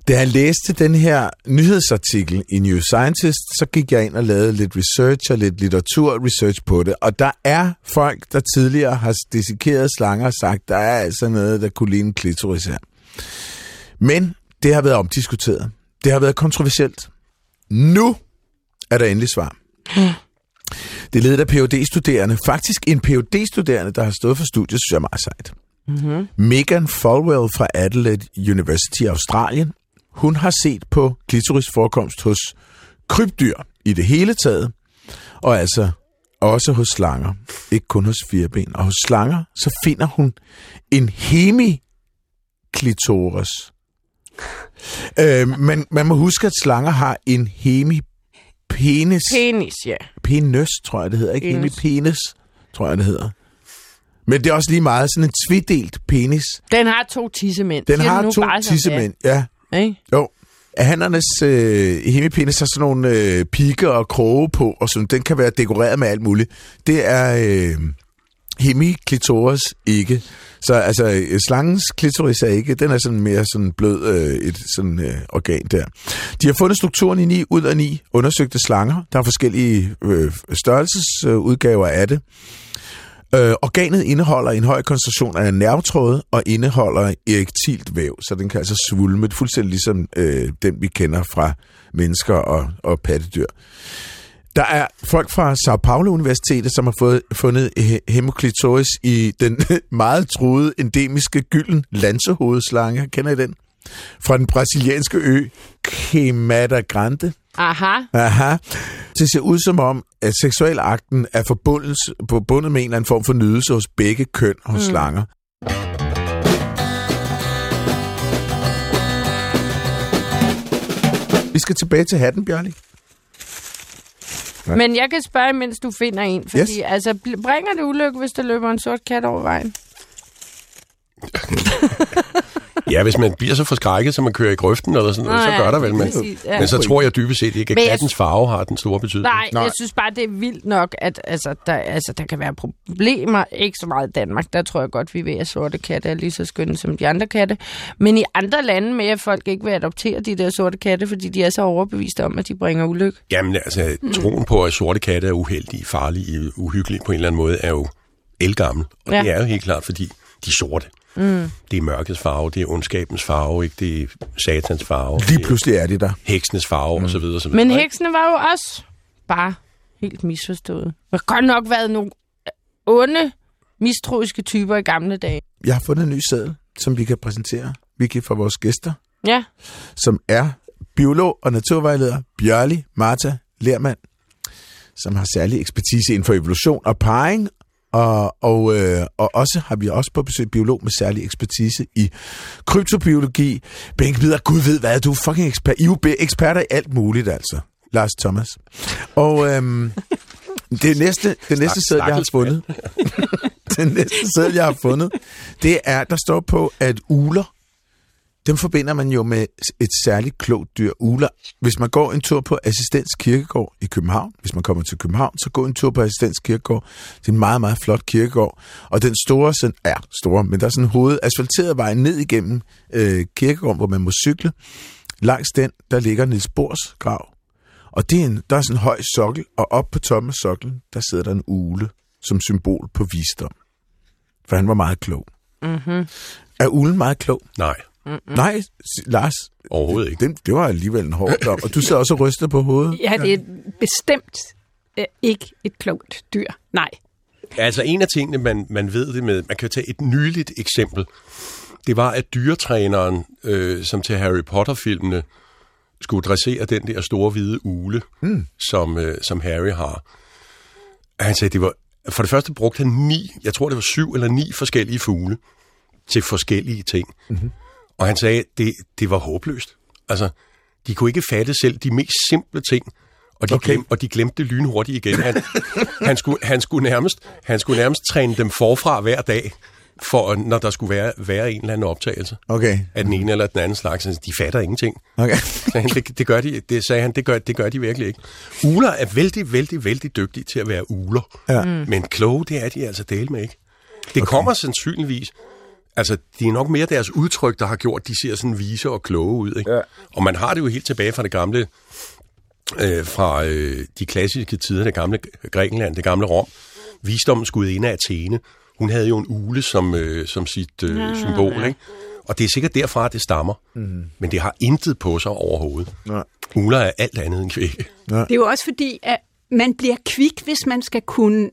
Da jeg læste den her nyhedsartikel i New Scientist, så gik jeg ind og lavede lidt research og lidt litteraturresearch på det. Og der er folk, der tidligere har dissekeret slanger og sagt, der er altså noget, der kunne ligne en klitoris her. Men det har været omdiskuteret. Det har været kontroversielt. Nu er der endelig svar. Det er ledet af phd studerende Faktisk en phd studerende der har stået for studiet, synes jeg er meget sejt. Mm-hmm. Megan Falwell fra Adelaide University i Australien. Hun har set på klitorisforekomst hos krybdyr i det hele taget, og altså også hos slanger, ikke kun hos fireben. Og hos slanger, så finder hun en hemiklitoris. Øh, men man må huske, at slanger har en hemipenis. Penis, ja. Penis, tror jeg, det hedder. Ikke Penis. hemipenis, tror jeg, det hedder. Men det er også lige meget sådan en tvidelt penis. Den har to tissemænd. Den Siger har to tissemænd, ja. Ikke? Jo. Hannernes øh, hemipenis har sådan nogle øh, pigge og kroge på, og sådan, den kan være dekoreret med alt muligt. Det er øh, hemiklitoris ikke. Så altså, slangens klitoris er ikke, den er sådan mere sådan blød øh, et sådan øh, organ der. De har fundet strukturen i 9 ud af 9 undersøgte slanger. Der er forskellige øh, størrelsesudgaver øh, af det. Øh, organet indeholder en høj koncentration af nervetråde og indeholder erektilt væv, så den kan altså svulme, fuldstændig ligesom øh, den, vi kender fra mennesker og, og pattedyr. Der er folk fra Sao Paulo Universitetet, som har fået, fundet he- hemoklitoris i den meget truede endemiske gylden lansehovedslange. Kender I den? Fra den brasilianske ø Queimada Grande. Aha. Aha. Det ser ud som om, at seksualakten er forbundet, forbundet med en eller anden form for nydelse hos begge køn hos mm. slanger. Vi skal tilbage til hatten, Bjørli. Men jeg kan spørge, mens du finder en. Fordi Yes. altså, bringer det ulykke, hvis der løber en sort kat over vejen? Ja, hvis man bliver så forskrækket, så man kører i grøften eller sådan noget, så ja, gør der vel. Men, præcis, ja. men så tror jeg dybest set ikke, at kattens farve har den store betydning. Nej, Nej. jeg synes bare, det er vildt nok, at altså, der, altså, der kan være problemer. Ikke så meget i Danmark. Der tror jeg godt, vi ved, at sorte katte er lige så skønne som de andre katte. Men i andre lande med, at folk ikke vil adoptere de der sorte katte, fordi de er så overbeviste om, at de bringer ulykke. Jamen altså, troen på, at sorte katte er uheldige, farlige, uhyggelige på en eller anden måde, er jo elgammel. Og Ja. ja. det er jo helt klart, fordi de er sorte. Mm. Det er mørkets farve, det er ondskabens farve, ikke? det er satans farve, Lige det pludselig er de der. heksenes farve mm. og så videre. Og så videre Men heksene var jo også bare helt misforstået. Der har godt nok været nogle onde, mistroiske typer i gamle dage. Jeg har fundet en ny seddel, som vi kan præsentere, Vicky, for vores gæster, Ja, som er biolog og naturvejleder Bjørli Marta Lermand, som har særlig ekspertise inden for evolution og parring, og, og, øh, og også har vi også på besøg biolog med særlig ekspertise i kryptobiologi. Bengt Bider, gud ved hvad, du er fucking ekspert. I er eksperter i alt muligt, altså. Lars Thomas. Og øhm, det næste, det næste sæd, jeg har fundet, den næste sæd, jeg har fundet, det er, der står på, at uler, dem forbinder man jo med et særligt klogt dyr, uler. Hvis man går en tur på Assistens Kirkegård i København, hvis man kommer til København, så gå en tur på Assistens Kirkegård. Det er en meget, meget flot kirkegård. Og den store, sådan, er store, men der er sådan en hoved asfalteret vej ned igennem øh, kirkegården, hvor man må cykle. Langs den, der ligger Niels Bohrs grav. Og det er en, der er sådan en høj sokkel, og op på af soklen, der sidder der en ule som symbol på visdom. For han var meget klog. Mm-hmm. Er ulen meget klog? Nej, Mm. Nej, Lars, overhovedet ikke. det, det var alligevel en hård dom. Og du sidder også og ryster på hovedet. Ja, det er bestemt øh, ikke et klogt dyr. Nej. Altså en af tingene, man, man ved det med, man kan tage et nyligt eksempel, det var, at dyretræneren, øh, som til Harry Potter-filmene, skulle dressere den der store hvide ule, mm. som, øh, som Harry har. Han sagde, det var, for det første brugte han ni, jeg tror det var syv eller ni forskellige fugle til forskellige ting. Mm-hmm. Og han sagde, det, det var håbløst. Altså, de kunne ikke fatte selv de mest simple ting, og de, Okay. glem, og de glemte lynhurtigt igen. Han, han, skulle, han, skulle nærmest, han skulle nærmest træne dem forfra hver dag. for, når der skulle være, være en eller anden optagelse Okay. af den ene eller den anden slags. Altså, De fatter ingenting. okay. Sagde han, det, det, gør de, det sagde han, det gør, det gør de virkelig ikke. Uler er vældig, vældig, vældig dygtige til at være uler. Ja. Mm. Men kloge, det er de altså del med ikke. Det okay. kommer sandsynligvis... Altså, det er nok mere deres udtryk, der har gjort, at de ser sådan vise og kloge ud. Ikke? Ja. Og man har det jo helt tilbage fra det gamle... Øh, fra øh, de klassiske tider, det gamle Grækenland, det gamle Rom. Visdommens gudinde Athene. Hun havde jo en ule som, øh, som sit øh, ja, symbol, ikke? Og det er sikkert derfra, at det stammer. Mm. Men det har intet på sig overhovedet. Nej. Uler er alt andet end kvæg. Det er jo også fordi, at man bliver kvik, hvis man skal kunne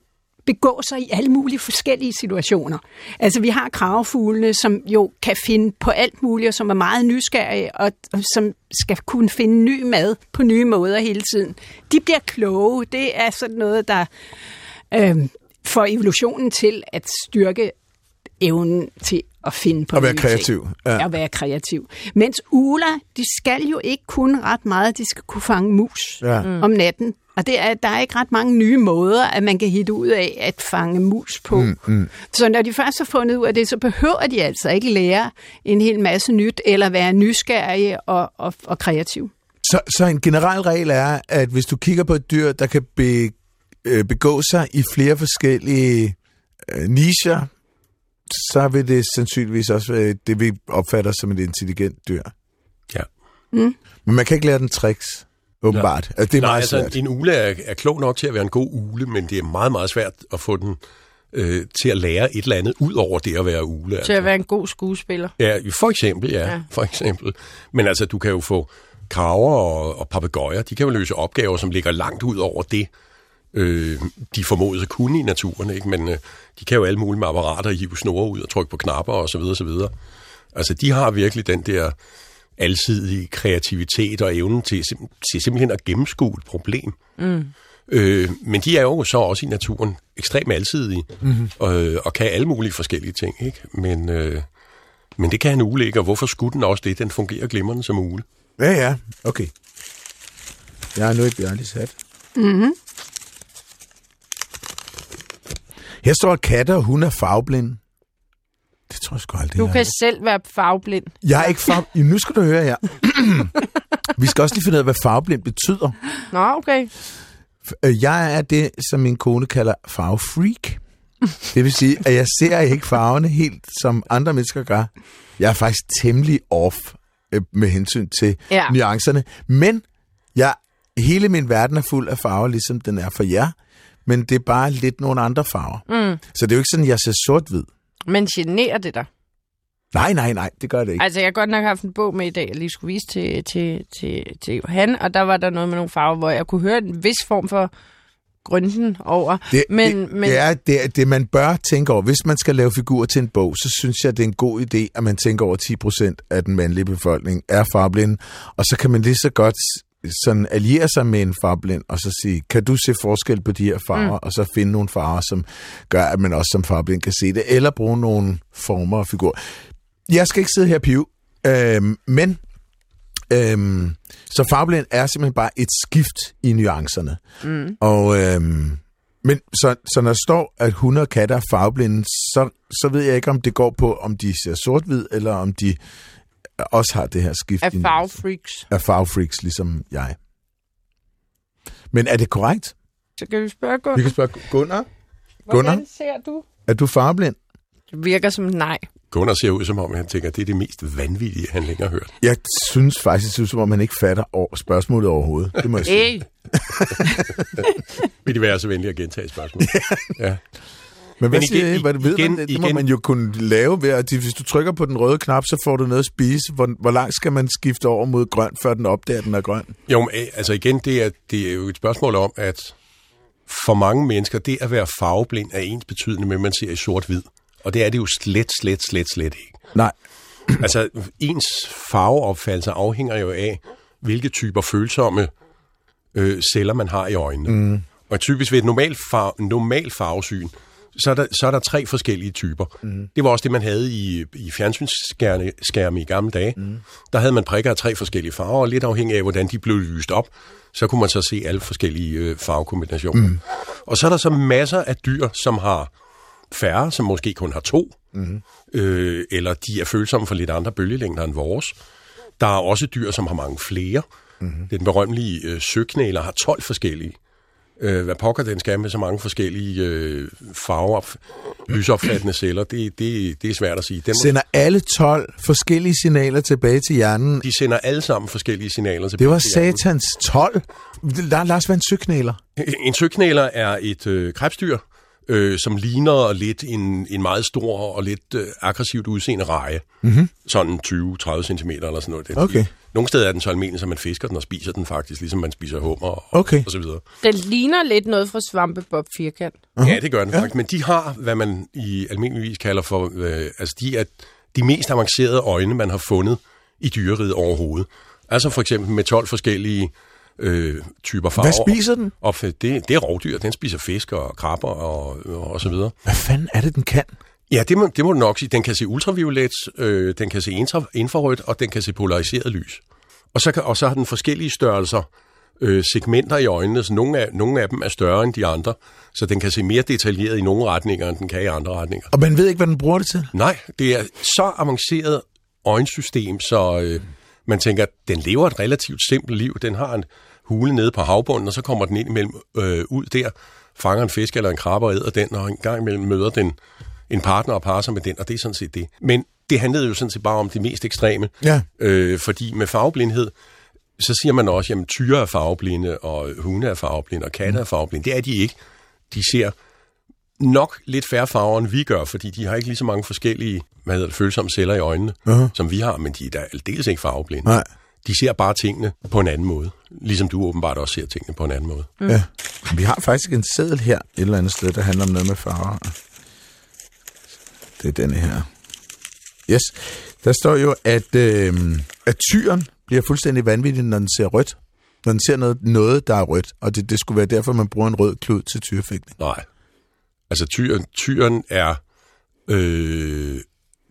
begå sig i alle mulige forskellige situationer. Altså, vi har kravfuglene, som jo kan finde på alt muligt, og som er meget nysgerrige, og, og som skal kunne finde ny mad på nye måder hele tiden. De bliver kloge. Det er sådan noget, der øh, får evolutionen til at styrke evnen til at finde på At være kreativ, Ting. ja. Ja. At være kreativ. Mens uler, de skal jo ikke kunne ret meget. De skal kunne fange mus Ja. mm. om natten. Og det er, der er ikke ret mange nye måder, at man kan hitte ud af at fange mus på. Mm, mm. Så når de først har fundet ud af det, så behøver de altså ikke lære en hel masse nyt, eller være nysgerrige og, og, og kreative. Så, så en generel regel er, at hvis du kigger på et dyr, der kan be, øh, begå sig i flere forskellige øh, nicher, så vil det sandsynligvis også være det, vi opfatter som et intelligent dyr. Ja. Men man kan ikke lære den tricks, åbenbart. Altså, det er Nej, meget altså, svært. en ule er, er klog nok til at være en god ule, men det er meget, meget svært at få den øh, til at lære et eller andet, ud over det at være ule. Til Altså. at være en god skuespiller. Ja, for eksempel, ja, Ja. ja. For eksempel. Men altså, du kan jo få kraver og, og papegøjer, de kan jo løse opgaver, som ligger langt ud over det, øh, de formodes at kunne i naturen, ikke? Men øh, de kan jo alle mulige med apparater hive snore ud og trykke på knapper og så videre, så videre. Altså, de har virkelig den der alsidige kreativitet og evnen til, til simpelthen at gennemskue et problem. Mm. Øh, men de er jo så også i naturen ekstremt alsidige mm-hmm. og, og kan alle mulige forskellige ting, ikke? Men, øh, men det kan en ule ikke, og hvorfor skulle den også det? Den fungerer glimrende som ule. Ja, ja, okay. Jeg har nu et bjørnligt sat. Mm-hmm. Her står at katte og hun er farveblinde. Det tror jeg sgu aldrig. Du jeg kan har- selv være farveblind. Jeg er ikke farve... Nu skal du høre her. Vi skal også lige finde ud af, hvad farveblind betyder. Nå, okay. Øh, Jeg er det, som min kone kalder farvefreak. Det vil sige, at jeg ser ikke farverne helt, som andre mennesker gør. Jeg er faktisk temmelig off øh, med hensyn til ja. nuancerne. Men jeg, hele min verden er fuld af farver, ligesom den er for jer. Men det er bare lidt nogle andre farver. Mm. Så det er jo ikke sådan, at jeg ser sort-hvid. Men generer det dig? Nej, nej, nej, det gør det ikke. Altså, jeg har godt nok haft en bog med i dag, jeg lige skulle vise til, til, til, til Johan, og der var der noget med nogle farver, hvor jeg kunne høre en vis form for grønten over. Det, men, det, men, det er det, er det, man bør tænke over. Hvis man skal lave figurer til en bog, så synes jeg, det er en god idé, at man tænker over 10% af den mandlige befolkning er farblind. Og så kan man lige så godt sådan alliere sig med en farblind, og så sige, kan du se forskel på de her farver, mm. og så finde nogle farver, som gør, at man også som farblind kan se det, eller bruge nogle former og figurer. Jeg skal ikke sidde her og pive, øhm, men øhm, så farblind er simpelthen bare et skift i nuancerne. Mm. Og, øhm, men så, så når der står, at hunde og katte er farveblinde, så, så ved jeg ikke, om det går på, om de ser sort-hvid, eller om de også har det her skift. af i- farvefreaks. Er farvefreaks, ligesom jeg. Men er det korrekt? Så kan vi spørge Gunnar. Vi kan spørge Gunnar. Gunnar, Hvordan ser du? er du farveblind? Det virker som nej. Gunnar ser ud som om, han tænker, at det er det mest vanvittige, han længe har hørt. Jeg synes faktisk, det synes, som om man ikke fatter over spørgsmålet overhovedet. Det må jeg sige. Vil de være så venlige at gentage spørgsmålet? ja. Men hvad Men siger igen- I? Hvad ved igen- man? Det, det må igen- man jo kunne lave ved, at hvis du trykker på den røde knap, så får du noget at spise. Hvor, hvor langt skal man skifte over mod grøn, før den opdager, at den er grøn? Jo, men, øh, altså igen, det er, det er jo et spørgsmål om, at for mange mennesker, det at være farveblind er ens betydende med, at man ser i sort-hvid. Og det er det jo slet, slet, slet, slet ikke. Nej. Altså, ens farveopfattelse afhænger jo af, hvilke typer følsomme øh, celler man har i øjnene. Mm. Og typisk ved et normalt, far, normal farvesyn, så er, der, så er der tre forskellige typer. Mm. Det var også det, man havde i, i fjernsynsskærme i gamle dage. Mm. Der havde man prikker af tre forskellige farver, og lidt afhængig af, hvordan de blev lyst op, så kunne man så se alle forskellige øh, farvekombinationer. Mm. Og så er der så masser af dyr, som har færre, som måske kun har to, mm. øh, eller de er følsomme for lidt andre bølgelængder end vores. Der er også dyr, som har mange flere. Mm. Den berømmelige øh, søknæler har 12 forskellige. Øh, hvad pokker den skal med så mange forskellige øh, farver, lysopfattende celler, det, det, det er svært at sige. Den må, Sender alle 12 forskellige signaler tilbage til hjernen. de sender alle sammen forskellige signaler til Det var satans 12. Der, Lars, hvad en søknæler? En søknæler er et øh, krebsdyr, øh, som ligner lidt en, en meget stor og lidt øh, aggressivt udseende reje. Mm-hmm. Sådan 20-30 cm eller sådan noget. Okay. Nogle steder er den så almindelig, så man fisker den og spiser den faktisk, ligesom man spiser hummer og, Okay. og så videre. Den ligner lidt noget fra Svampebob Firkant. Uh-huh. Ja, det gør den faktisk. Men de har, hvad man i almindeligvis kalder for, øh, altså de er de mest avancerede øjne, man har fundet i dyreriget overhovedet. Altså for eksempel med 12 forskellige øh, typer farver. Hvad spiser den? Og det, det er rovdyr. Den spiser fisk og krabber og, og, så videre. Hvad fanden er det, den kan? Ja, det må, det må du nok sige. Den kan se ultraviolet, øh, den kan se infra- infrarødt, og den kan se polariseret lys. Og så, kan, og så har den forskellige størrelser, øh, segmenter i øjnene, så nogle af, nogle af dem er større end de andre, så den kan se mere detaljeret i nogle retninger, end den kan i andre retninger. Og man ved ikke, hvad den bruger det til? Nej, det er så avanceret øjensystem, så øh, man tænker, at den lever et relativt simpelt liv. Den har en hule nede på havbunden, og så kommer den ind imellem øh, ud der, fanger en fisk eller en krabbe og æder den, og en gang imellem møder den en partner og parer sig med den, og det er sådan set det. Men det handlede jo sådan set bare om det mest ekstreme, Ja. øh, fordi med farveblindhed, så siger man også, jamen tyre er farveblinde, og hunde er farveblinde, og katte er farveblinde. Det er de ikke. De ser nok lidt færre farver, end vi gør, fordi de har ikke lige så mange forskellige hvad hedder det, følsomme celler i øjnene, Uh-huh. som vi har, men de er da aldeles ikke farveblinde. Nej. De ser bare tingene på en anden måde, ligesom du åbenbart også ser tingene på en anden måde. Mm. Ja. Vi har faktisk en seddel her et eller andet sted, der handler om noget med farver. Det er denne her. Yes. Der står jo, at, øh, at tyren bliver fuldstændig vanvittig, når den ser rødt. Når den ser noget, noget der er rødt. Og det, det skulle være derfor, man bruger en rød klud til tyrefægtning. Nej. Altså tyren, tyren er, øh,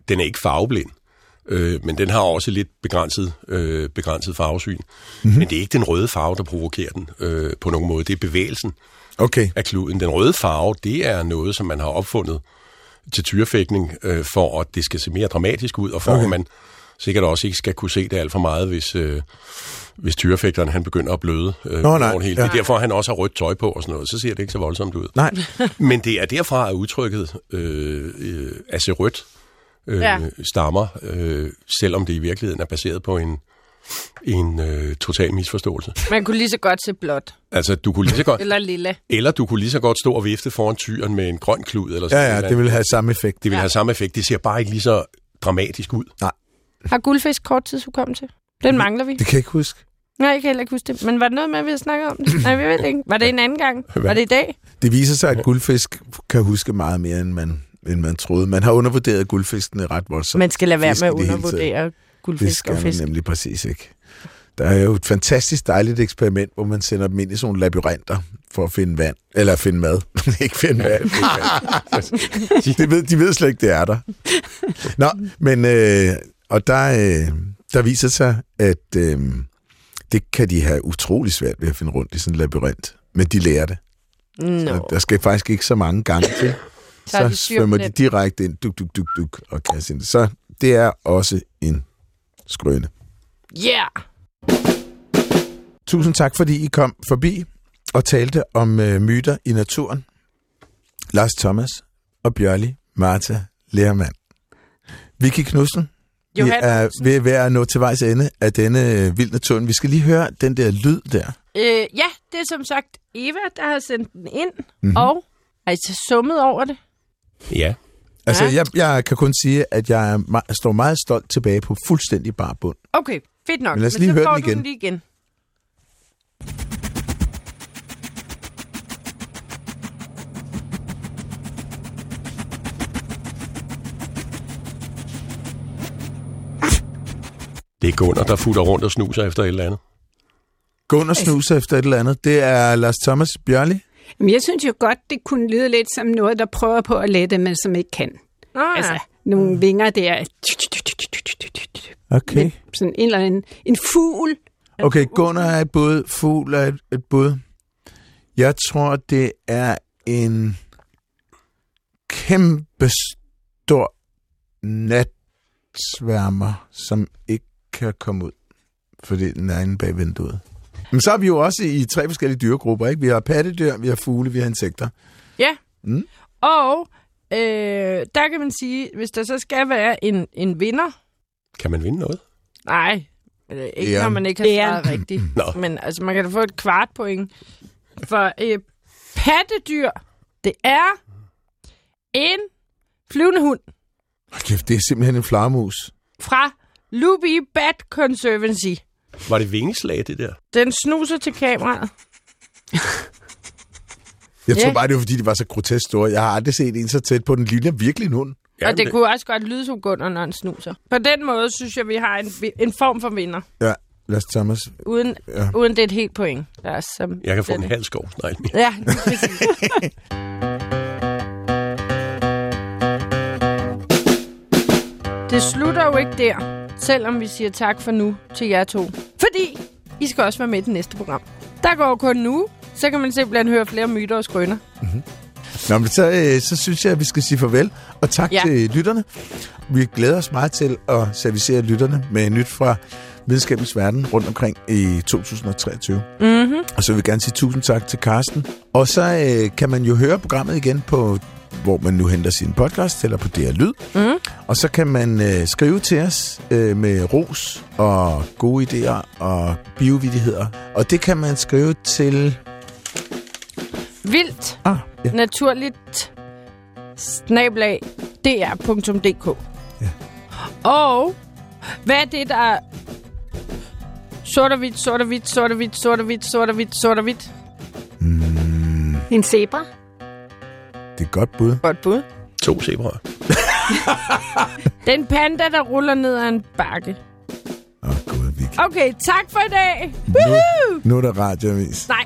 den er ikke farveblind, øh, men den har også lidt begrænset, øh, begrænset farvesyn. Mm-hmm. Men det er ikke den røde farve, der provokerer den øh, på nogen måde. Det er bevægelsen Okay. af kluden. Den røde farve, det er noget, som man har opfundet til tyrefægtning, øh, for at det skal se mere dramatisk ud, og for Okay. at man sikkert også ikke skal kunne se det alt for meget, hvis, øh, hvis tyrefægteren han begynder at bløde. Øh, Nå, nej, hele. Det er derfor, han også har rødt tøj på og sådan noget. Så ser det ikke så voldsomt ud. Nej. Men det er derfra, at udtrykket øh, øh, at se rødt øh, Ja. stammer, øh, selvom det i virkeligheden er baseret på en, en øh, total misforståelse. Man kunne lige så godt se blåt. Altså, du kunne lige så godt, Eller lilla. eller du kunne lige så godt stå og vifte foran tyren med en grøn klud. Eller sådan Ja, ja, noget. det vil have samme effekt. det vil Ja. have samme effekt. Det ser bare ikke lige så dramatisk ud. Har guldfisk kort tidshukommelse? Den mangler vi. Det kan jeg ikke huske. Nej, jeg kan heller ikke huske det. Men var det noget med, at vi har snakket om det? Nej, vi ved det ikke. Var det en anden gang? Var det i dag? Det viser sig, at guldfisk kan huske meget mere, end man, end man troede. Man har undervurderet guldfiskene ret voldsomt. Man skal lade være med at undervurdere Det guldfisk skal og man fisk. nemlig præcis ikke. Der er jo et fantastisk dejligt eksperiment, hvor man sender dem ind i sådan nogle labyrinter for at finde vand. Eller finde mad. ikke finde vand. de, ved, de ved slet ikke, det er der. Nå, men... Øh, og der, øh, der viser sig, at øh, det kan de have utrolig svært ved at finde rundt i sådan en labyrint. Men de lærer det. Nå, Så der skal faktisk ikke så mange gange til. Så Så, svømmer de direkte ind, duk, duk, duk, duk, og kaster ind. Så det er også en skrøne. yeah! Tusind tak, fordi I kom forbi og talte om øh, myter i naturen. Lars Thomas og Bjørli Martha Lermand. Vicky Knudsen, vi Johan er ved, ved at nå til vejs ende af denne øh, vild naturen. Vi skal lige høre den der lyd der. Øh, ja, det er som sagt Eva, der har sendt den ind. Mm-hmm. Og har I så summet over det? Ja. Altså, Ja. jeg, jeg kan kun sige, at jeg er, me- står meget stolt tilbage på fuldstændig bar bund. Okay, fedt nok. Men lad os Men lige så høre får den du igen. den lige igen. Det er Gunnar, der futter rundt og snuser efter et eller andet. Gå ind og snuse efter et eller andet. Det er Lars Thomas Bjørli. Men jeg synes jo godt, det kunne lyde lidt som noget, der prøver på at lette, men som ikke kan. Nå, ja. Altså, nogle vinger der. Okay. Med sådan en eller anden en fugl. Okay, Gunnar er et bud, fugl er et, et bud. Jeg tror, det er en kæmpe stor natsværmer, som ikke kan komme ud, fordi den er inde bag vinduet. Men så er vi jo også i tre forskellige dyregrupper, ikke? Vi har pattedyr, vi har fugle, vi har insekter. Ja. Mm. Og øh, der kan man sige, hvis der så skal være en, en vinder, Kan man vinde noget? nej, øh, ikke Æren. når man ikke har svaret rigtigt, Nå. men altså man kan da få et kvart point. For øh, pattedyr, det er en flyvende hund Hold Kæft, det er simpelthen en flagermus. fra Luby Bat Conservancy. Var det vingeslag, det der? Den snuser til kameraet. Jeg tror Ja. bare, det var, fordi de var så grotesk store. Jeg har aldrig set en så tæt på. Den ligner virkelig en hund. Ja, og det, det kunne også godt lyde som Gunnar, når han snuser. På den måde synes jeg, vi har en, en form for vinder. Ja, Lars Thomas. Uden, Ja. uden det er et helt point. Er som Jeg kan få en halv skovsnegl mere. Ja. Det slutter jo ikke der, selvom vi siger tak for nu til jer to. Fordi I skal også være med i det næste program. Der går kun nu, så kan man simpelthen høre flere myter og skrøner. Nå, men så, øh, så synes jeg, at vi skal sige farvel. Og tak ja. Ja. til lytterne. Vi glæder os meget til at servicere lytterne med nyt fra videnskabens verden rundt omkring i 2023. Mm-hmm. Og så vil vi gerne sige tusind tak til Karsten. Og så øh, kan man jo høre programmet igen på hvor man nu henter sin podcast, eller på DR Lyd. Mm. Og så kan man øh, skrive til os øh, med ros og gode idéer og biovidigheder. Og det kan man skrive til... Vildt, Ah, ja. naturligt, snablag, dr.dk. Ja. Og hvad er det, der er sort og hvidt, sort og hvidt, sort og hvidt, sort og hvidt, sort og hvidt, sort og hvidt? En zebra. Det er et godt bud. Godt bud. To zebraer. Den panda, der ruller ned ad en bakke. Åh, oh, gud, Vicky. Okay, tak for i dag. Nu, Woohoo! nu er der radioavis. Nej.